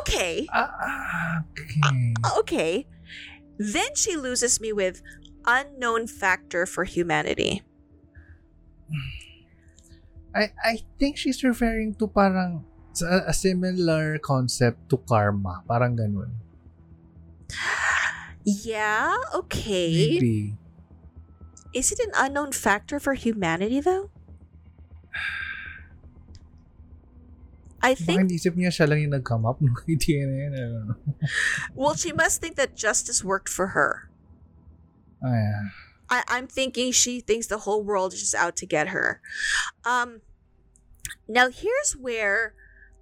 Okay, Ah, okay. okay. Then she loses me with unknown factor for humanity. I I think she's referring to parang a similar concept to karma. Parang ganun. Yeah, okay. Maybe. Is it an unknown factor for humanity though? I think isip niya siya lang yung nag-come up ng idea na yun. I don't know. well she must think that justice worked for her. Ah, yeah. I, I'm thinking she thinks the whole world is just out to get her. Um now here's where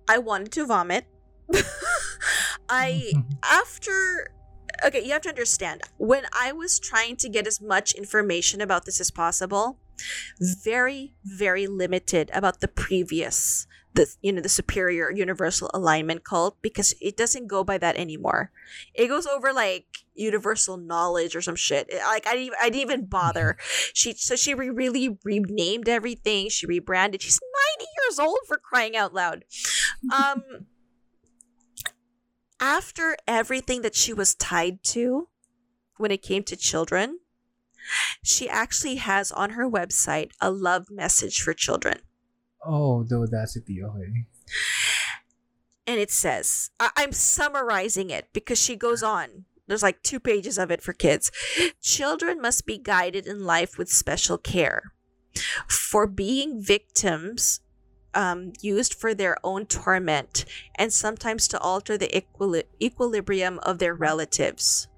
I wanted to vomit. I after okay, you have to understand when I was trying to get as much information about this as possible, very very limited about the previous the you know the superior universal alignment cult because it doesn't go by that anymore. It goes over like universal knowledge or some shit. Like I didn't even, I didn't even bother. She so she re- really renamed everything. She rebranded. She's 90 years old for crying out loud. Um after everything that she was tied to, when it came to children. She actually has on her website a love message for children. Oh, the audacity. Okay. And it says, I- I'm summarizing it because she goes on. There's like two pages of it for kids. Children must be guided in life with special care. For being victims um, used for their own torment and sometimes to alter the equili- equilibrium of their relatives.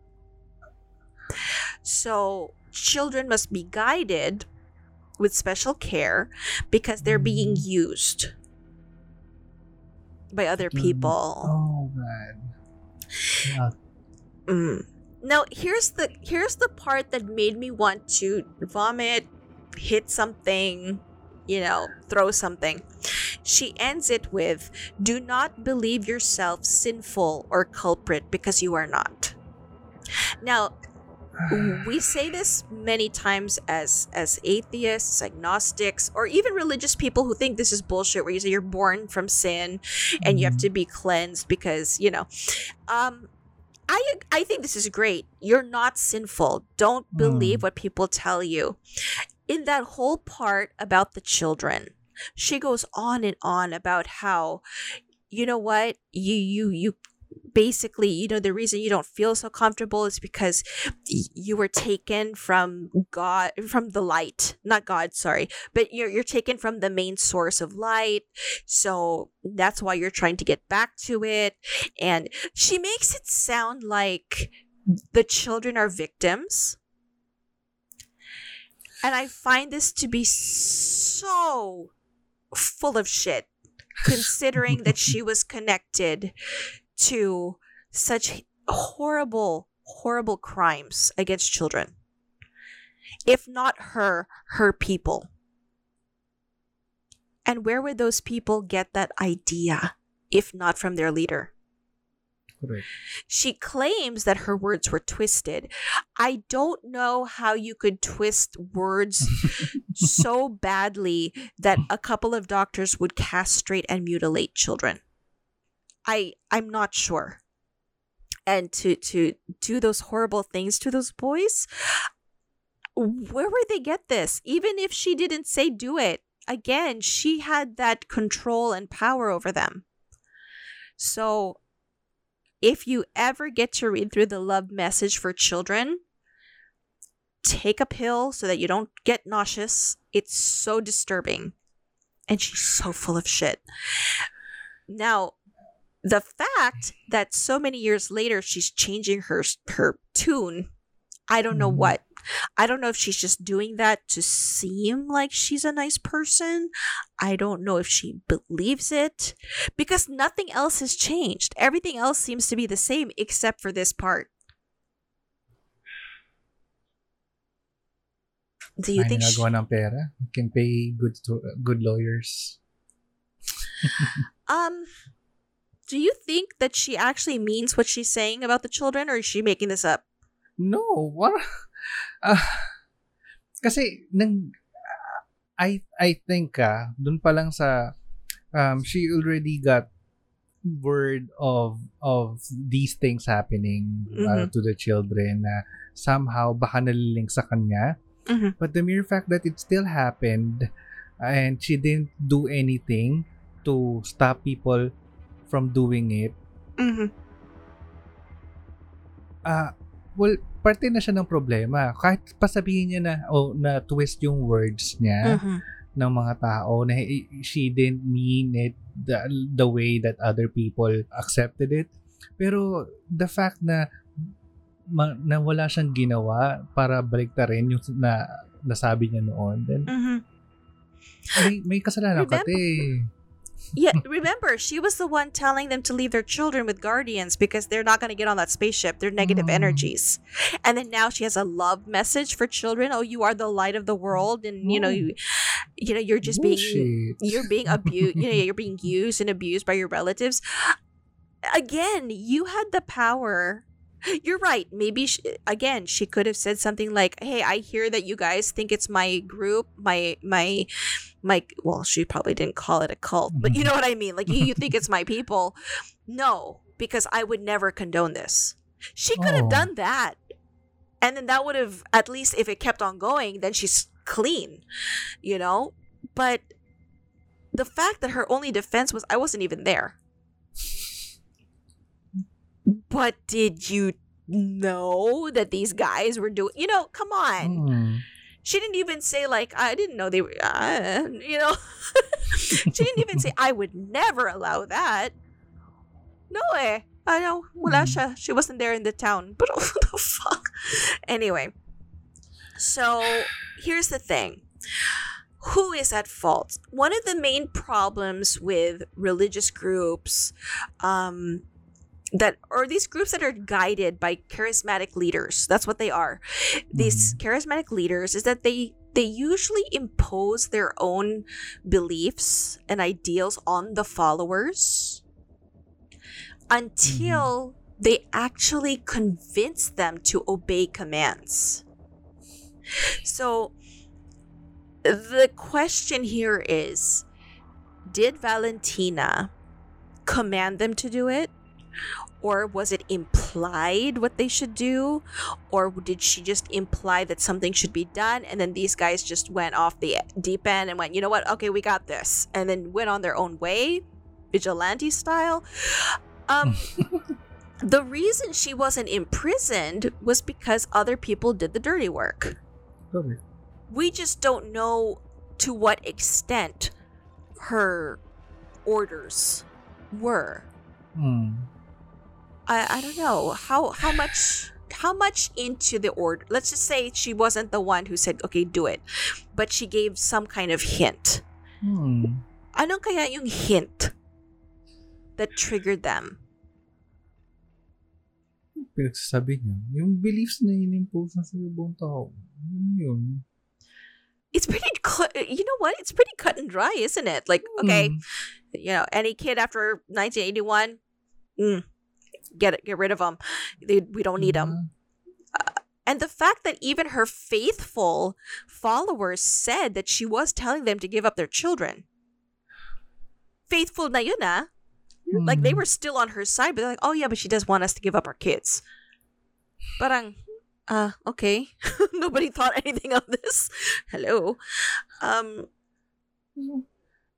So, children must be guided with special care because they're being used by other people. Oh man. Yeah. Mm. Now here's the here's the part that made me want to vomit, hit something, you know, throw something. She ends it with, "Do not believe yourself sinful or culprit because you are not." Now, we say this many times as as atheists, agnostics, or even religious people who think this is bullshit. Where you say you're born from sin and you have to be cleansed because you know. Um, I I think this is great. You're not sinful. Don't believe what people tell you. In that whole part about the children, she goes on and on about how, you know what, you you you basically you know the reason you don't feel so comfortable is because you were taken from god from the light not god sorry but you're you're taken from the main source of light. So that's why you're trying to get back to it. And she makes it sound like the children are victims. And i find this to be so full of shit considering that she was connected to such horrible, horrible crimes against children. If not her, her people. And where would those people get that idea if not from their leader? Correct. She claims that her words were twisted. I don't know how you could twist words so badly that a couple of doctors would castrate and mutilate children. I I'm not sure. And to to do those horrible things to those boys, where would they get this? Even if she didn't say do it, again, she had that control and power over them. So if you ever get to read through the love message for children, take a pill so that you don't get nauseous. It's so disturbing. And she's so full of shit. Now, the fact that so many years later she's changing her her tune, I don't know Mhm. what. I don't know if she's just doing that to seem like she's a nice person. I don't know if she believes it because nothing else has changed. Everything else seems to be the same except for this part. Do you Ay, think she, ng pera. Can pay good to, good lawyers. um do you think that she actually means what she's saying about the children or is she making this up? No, what? Ah, kasi nang I I think ah, dun pa lang sa um she already got word of of these things happening uh, Mhm. to the children na somehow baka nalilink sa kanya. Mhm. But the mere fact that it still happened and she didn't do anything to stop people from doing it, Mhm. ah, well, parte na siya ng problema. Kahit pasabihin niya na, o na twist yung words niya Mhm. ng mga tao, na she didn't mean it the, the way that other people accepted it. Pero the fact na ma, na wala siyang ginawa para baliktarin yung na nasabi niya noon, then Mhm. may, may kasalanan ka te. Yeah, remember, she was the one telling them to leave their children with guardians because they're not going to get on that spaceship. They're negative Mm. energies. And then now she has a love message for children. Oh, you are the light of the world and you know you, you know you're just being you're being abused, you know, you're being used and abused by your relatives. Again, you had the power. You're right. Maybe she, again, she could have said something like, "Hey, I hear that you guys think it's my group, my my my well, she probably didn't call it a cult, but you know what I mean? Like you, you think it's my people. No, because I would never condone this. She could have Oh. done that. and then that would have at least if it kept on going then she's clean you know but the fact that her only defense was i wasn't even there but did you know that these guys were doing you know come on Hmm. She didn't even say like i didn't know they were uh, you know? She didn't even say i would never allow that. No eh i know. Wala Hmm. siya she wasn't there in the town. But what the fuck? Anyway. So here's the thing. Who is at fault? One of the main problems with religious groups um that or these groups that are guided by charismatic leaders. That's what they are. These mm-hmm. charismatic leaders is that they they usually impose their own beliefs and ideals on the followers until mm-hmm. they actually convince them to obey commands. So the question here is did valentina command them to do it or was it implied what they should do? Or did she just imply that something should be done and then these guys just went off the deep end and went you know what? Okay we got this and then went on their own way vigilante style? Um the reason she wasn't imprisoned was because other people did the dirty work. Correct. we just don't know to what extent her orders were. Hmm. I, I don't know how how much how much into the order let's just say she wasn't the one who said okay do it but she gave some kind of hint Hmm. anong kaya yung hint that triggered them Pinagsasabi niya. Yung beliefs na in-impose na sa ibang tao. Yun? it's pretty cut you know what it's pretty cut and dry isn't it like okay Hmm. you know any kid after 1981 mm, get it get rid of them they, we don't need them and the fact that even her faithful followers said that she was telling them to give up their children. Faithful na yun ah like they Hmm. were still on her side but they're like oh yeah but she does want us to give up our kids. Parang uh okay. Nobody thought anything of this. Hello. Um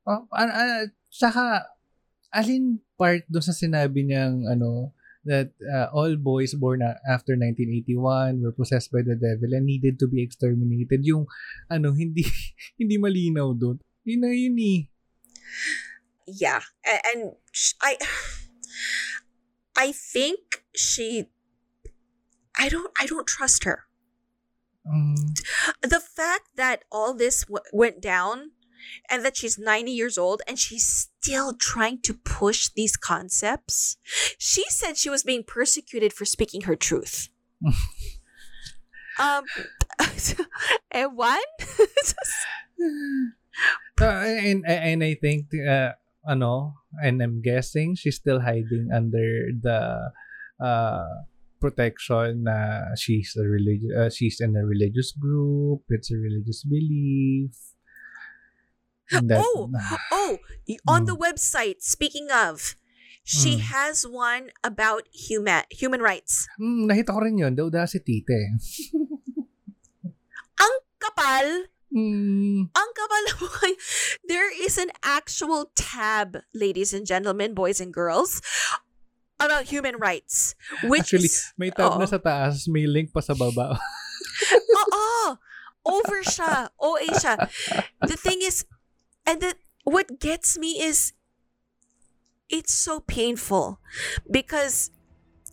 Oh, an, an, saka, alin part doon sa sinabi niyang, ano, that uh, all boys born after 1981 were possessed by the devil and needed to be exterminated. Yung, ano, hindi, hindi malinaw doon. Yun na yun eh. yeah and, and i i think she i don't i don't trust her Um, the fact that all this w- went down and that she's 90 years old and she's still trying to push these concepts? She said she was being persecuted for speaking her truth. Um and one Uh, and, and I think, uh, ano, and I'm guessing she's still hiding under the uh, protection na she's a religious, uh, she's in a religious group, it's a religious belief. That- Oh, oh, on the website, speaking of, she Mm. has one about human human rights. Hmm, nakita ko rin yun, the audacity, te. Ang kapal, Hmm, ang kapal. There is an actual tab, ladies and gentlemen, boys and girls, about human rights. Which actually, is, may tab na sa taas, may link pa sa baba. Oo, over siya, OA siya. The thing is, and then what gets me is, it's so painful because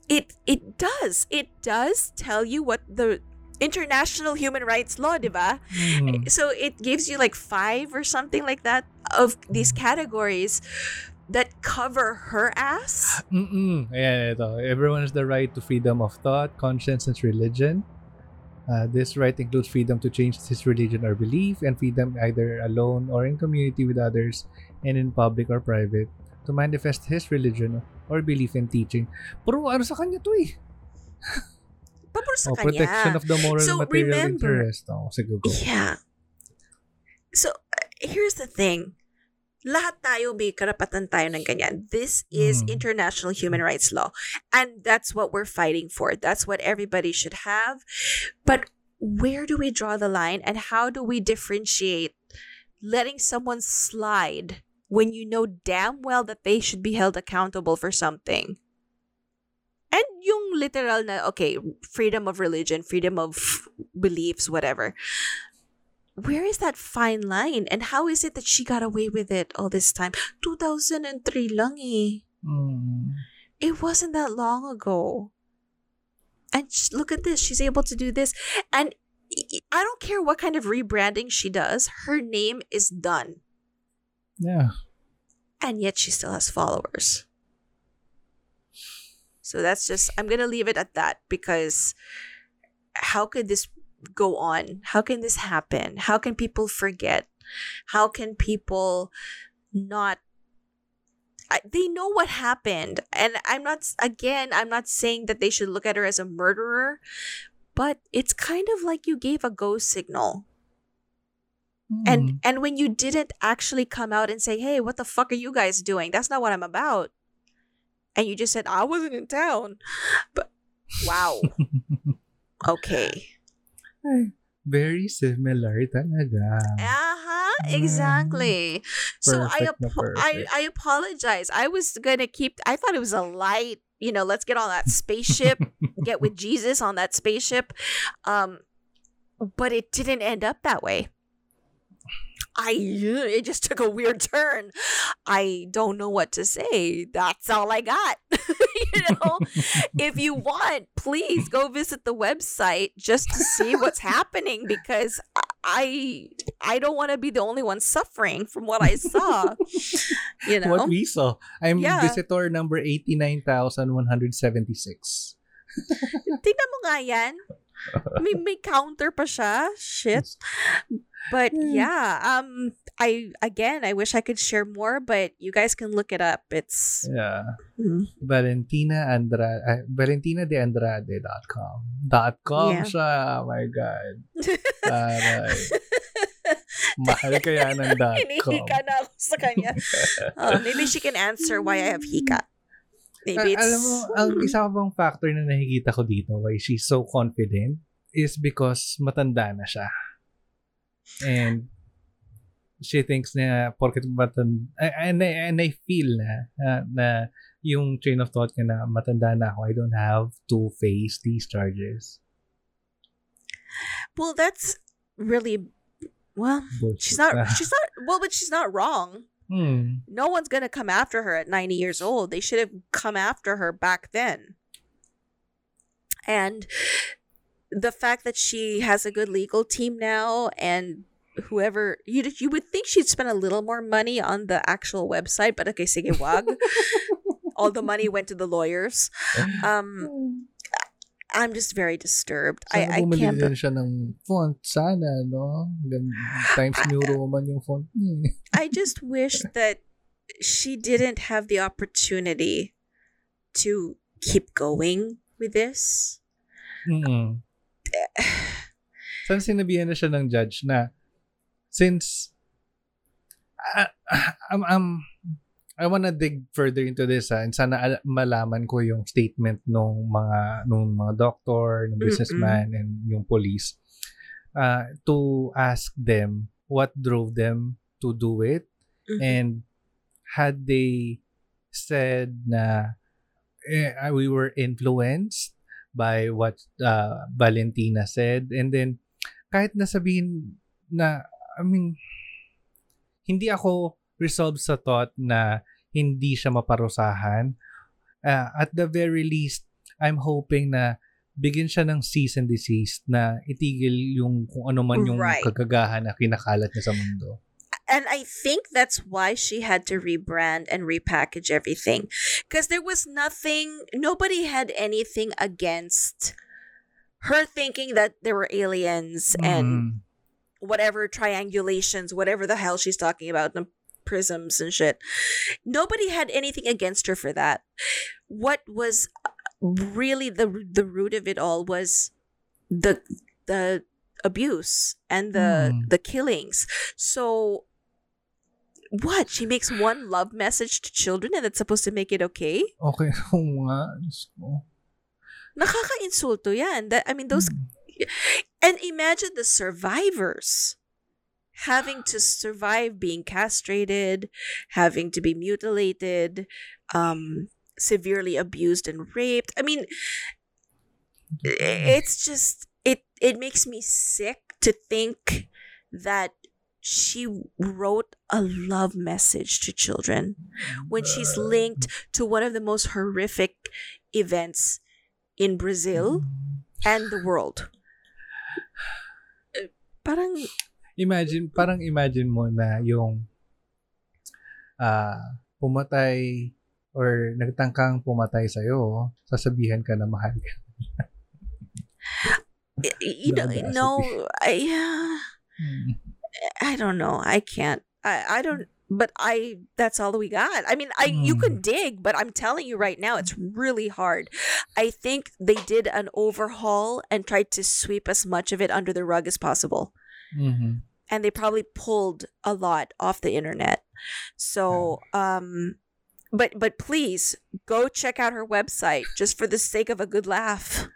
it it does it does tell you what the international human rights law, diba? Hmm. So it gives you like five or something like that of these categories that cover her ass. Mm-mm. Ayan, ito. Everyone has the right to freedom of thought, conscience, and religion. Uh, this right includes freedom to change his religion or belief, and freedom either alone or in community with others, and in public or private, to manifest his religion or belief and teaching. Pero ano sa kanya to eh? Sa Oh, kanya. protection of the moral So, material remember- interest. Oh, sige, go. Yeah. So uh, here's the thing. Lahat tayo may karapatan tayo ng ganyan. This is Mm. international human rights law. And that's what we're fighting for. That's what everybody should have. But where do we draw the line and how do we differentiate letting someone slide when you know damn well that they should be held accountable for something? And yung literal na, okay, freedom of religion, freedom of beliefs, whatever. Where is that fine line? And how is it that she got away with it all this time? 2003 lang eh. Mm. It wasn't that long ago. And look at this. She's able to do this. And I- I don't care what kind of rebranding she does, her name is done. Yeah. And yet she still has followers. So that's just, I'm going to leave it at that because how could this go on? How can this happen? How can people forget? How can people not I, they know what happened and i'm not again i'm not saying that they should look at her as a murderer but it's kind of like you gave a go signal Mm. and and when you didn't actually come out and say hey what the fuck are you guys doing that's not what i'm about and you just said i wasn't in town but wow okay Very similar talaga. uh-huh exactly so i apo- I. I apologize i was gonna keep i thought it was a light you know let's get on that spaceship get with jesus on that spaceship um but it didn't end up that way I it just took a weird turn. I don't know what to say. That's all I got. you know, if you want, please go visit the website just to see what's happening because I I don't want to be the only one suffering from what I saw. You know, What we saw. I'm Yeah. visitor number 89,176. tingnan mo nga yan. May, may counter pa siya. Shit. But yeah, um, I again, I wish I could share more, but you guys can look it up. It's Yeah. Mm. Valentina Andrade, uh, valentinadeandrade.com. Dot com Yeah. siya. Oh my God. Aray. Mahal kaya ng dot com. hinihika na ako sa kanya. Uh, maybe she can answer why I have hika. Maybe it's alam mo, ang isa pa bang factor na nakikita ko dito why she's so confident is because matanda na siya. And she thinks na porket matanda, and, I- and I feel na, na, na yung train of thought niya na matanda na ako, I don't have to face these charges. well, that's really well. Bullshit. She's not. She's not. Well, but she's not wrong. Hmm. No one's gonna come after her at 90 years old. They should have come after her back then. And the fact that she has a good legal team now and whoever you you would think she'd spend a little more money on the actual website, but okay, sige wag. All the money went to the lawyers. Um I'm just very disturbed. Sana I I can't siya ng font. Sana, no? Times New Roman yung font niya. eh. I just wish that she didn't have the opportunity to keep going with this. Mm. Saan sinabihan na siya ng judge na since um, um, I wanna dig further into this ha, and sana al- malaman ko yung statement nung mga nung mga doctor, ng businessman and yung police uh, to ask them what drove them to do it Mhm. and had they said na eh, we were influenced by what uh, Valentina said and then kahit nasabihin na I mean hindi ako resolved sa thought na hindi siya maparusahan uh, at the very least I'm hoping na bigyan siya ng cease and desist na itigil yung kung ano man yung Right. kagagahan na kinakalat niya sa mundo. And I think that's why she had to rebrand and repackage everything. Because there was nothing, nobody had anything against her thinking that there were aliens and Mm. whatever triangulations, whatever the hell she's talking about, the prisms and shit. Nobody had anything against her for that. What was really the the root of it all was the the abuse and the Hmm. the killings. So what? She makes one love message to children and that's supposed to make it okay? Okay, oo nga. Diyos ko. Nakaka-insulto yan. That, I mean, those Hmm. And imagine the survivors having to survive being castrated, having to be mutilated, um, severely abused and raped. I mean, it's just it it makes me sick to think that she wrote a love message to children when she's linked to one of the most horrific events in Brazil and the world. Uh, Parang Imagine, parang imagine mo na yung ah pumatay or nagtangkang pumatay sa'yo, sasabihan ka na mahal ka. you know, no, I uh, Hmm. I don't know. I can't. I I don't. But I that's all we got. I mean, I you can dig, but I'm telling you right now, it's really hard. I think they did an overhaul and tried to sweep as much of it under the rug as possible. Mhm. and they probably pulled a lot off the internet. So, um, but but please go check out her website just for the sake of a good laugh.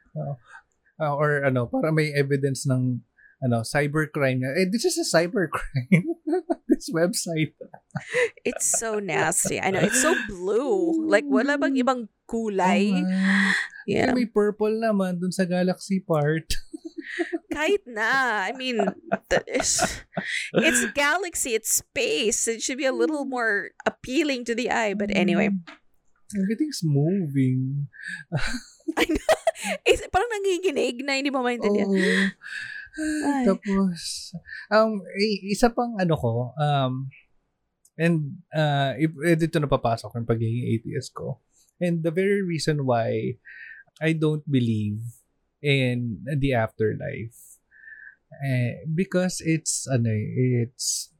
Ah, or ano, para may evidence ng ano, cybercrime. Eh, this is a cybercrime. this website. It's so nasty. I know it's so blue. Like wala bang ibang kulay? Oo. Yeah, may purple naman dun sa galaxy part. Kahit na. I mean, the- it's, it's galaxy, it's space. It should be a little more appealing to the eye. But anyway, Everything's moving. it's parang nanginginig na hindi mo maintindihan. Oo. Ay. Tapos, um, i- isa pang ano ko, um, and uh, if, eh, dito na papasok yung pagiging atheist ko. And the very reason why I don't believe in the afterlife eh, because it's ano eh, it's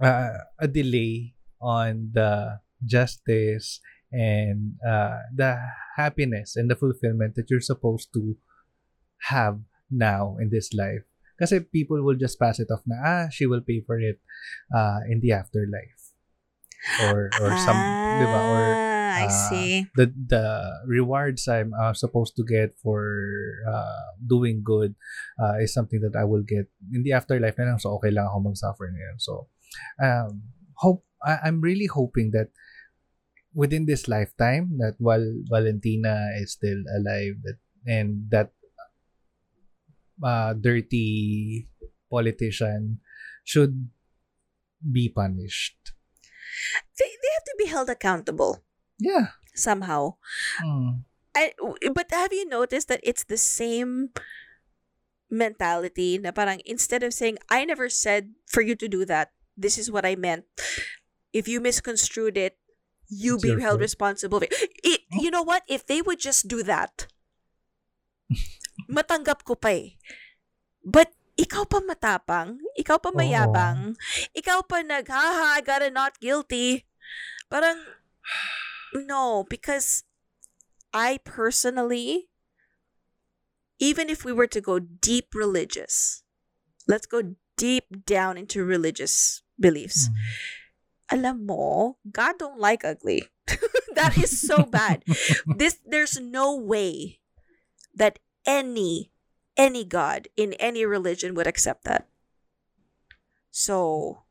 uh, a delay on the justice and uh, the happiness and the fulfillment that you're supposed to have now in this life. Kasi people will just pass it off na, ah, she will pay for it uh, in the afterlife. Or, or some, ba? Or Ah, I ah, see. the the rewards I'm uh, supposed to get for uh, doing good uh, is something that I will get in the afterlife na lang. So, okay lang ako mag-suffer na. So, um, hope, I, I'm really hoping that within this lifetime, that while Valentina is still alive, that and that uh, dirty politician should be punished. They, they have to be held accountable Yeah. somehow. Mm. I, but have you noticed that it's the same mentality na parang instead of saying, I never said for you to do that, this is what I meant. If you misconstrued it, you be held responsible. for it. It, you know what? If they would just do that, matanggap ko pa eh. But ikaw pa matapang, ikaw pa mayabang, ikaw pa nag, haha, I got a not guilty. Parang, no, because I personally, even if we were to go deep religious, let's go deep down into religious beliefs. Mm. Alam mo, God don't like ugly. that is so bad. this there's no way that any any god in any religion would accept that. So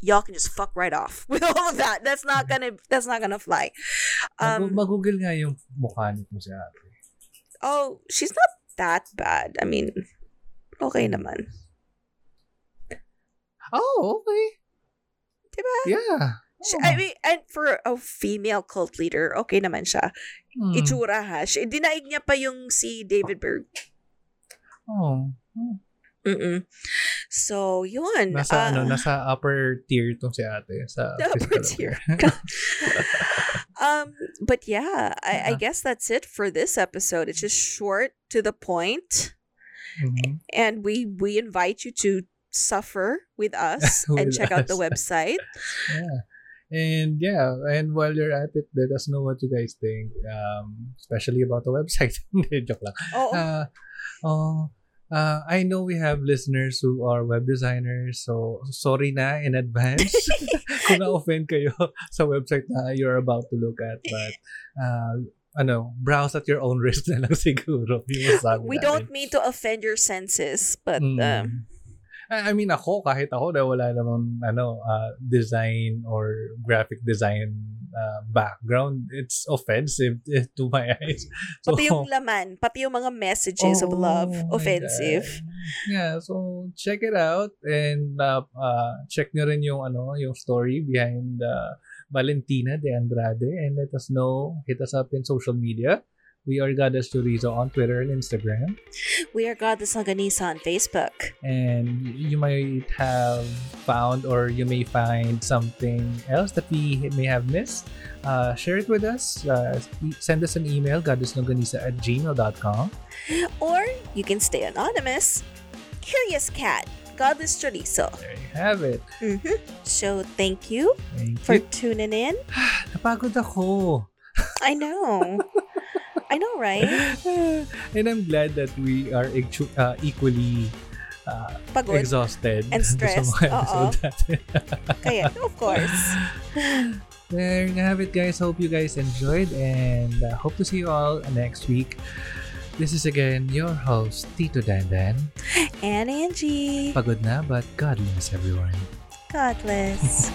y'all can just fuck right off with all of that. That's not gonna that's not gonna fly. Um Mag-google nga yung mukha nito si ate. oh, she's not that bad. I mean, okay naman. Oh, okay. Diba? Yeah. She- I mean, and for a female cult leader, okay naman siya. Hmm. Itsura ha. She, dinaig niya pa yung si David Berg. Oh. Mm-mm. So, yun. Nasa ano, Ah, nasa upper tier tong si ate sa upper tier. um, but yeah, I, I guess that's it for this episode. It's just short to the point, Mhm. and we we invite you to suffer with us and With check out the website. Yeah. And yeah, and while you're at it, let us know what you guys think, um, especially about the website. Joke lang. Oh, Uh, oh, Uh, I know we have listeners who are web designers, so sorry na in advance kung na-offend kayo sa website na you're about to look at. But, uh, ano, browse at your own risk na lang siguro. We natin. don't mean to offend your senses, but Mm. um, I mean, ako, kahit ako na wala namang ano, uh, design or graphic design uh, background, it's offensive to my eyes. So, pati yung laman, pati yung mga messages of love, Oh offensive. God. Yeah, so check it out and uh, uh, check nyo rin yung ano, yung story behind uh, Valentina de Andrade and let us know. Hit us up in social media. We are Godless Chorizo on Twitter and Instagram. We are Godless Longganisa on Facebook. and you might have found or you may find something else that we may have missed. Uh, share it with us. Uh, send us an email, godlesslongganisa at gmail.com. Or you can stay anonymous. Curious Cat, Godless Chorizo. There you have it. hmm So thank you Thank for you. tuning in. Napagod ako. I know. I know, right? and I'm glad that we are uh, equally uh, Pagod. exhausted And stressed. sa mga Oo. episode natin. Kaya, of course. There you have it, guys. Hope you guys enjoyed and uh, hope to see you all next week. This is again your host, Tito Dandan. And Angie. Pagod na, but God bless everyone. Godless.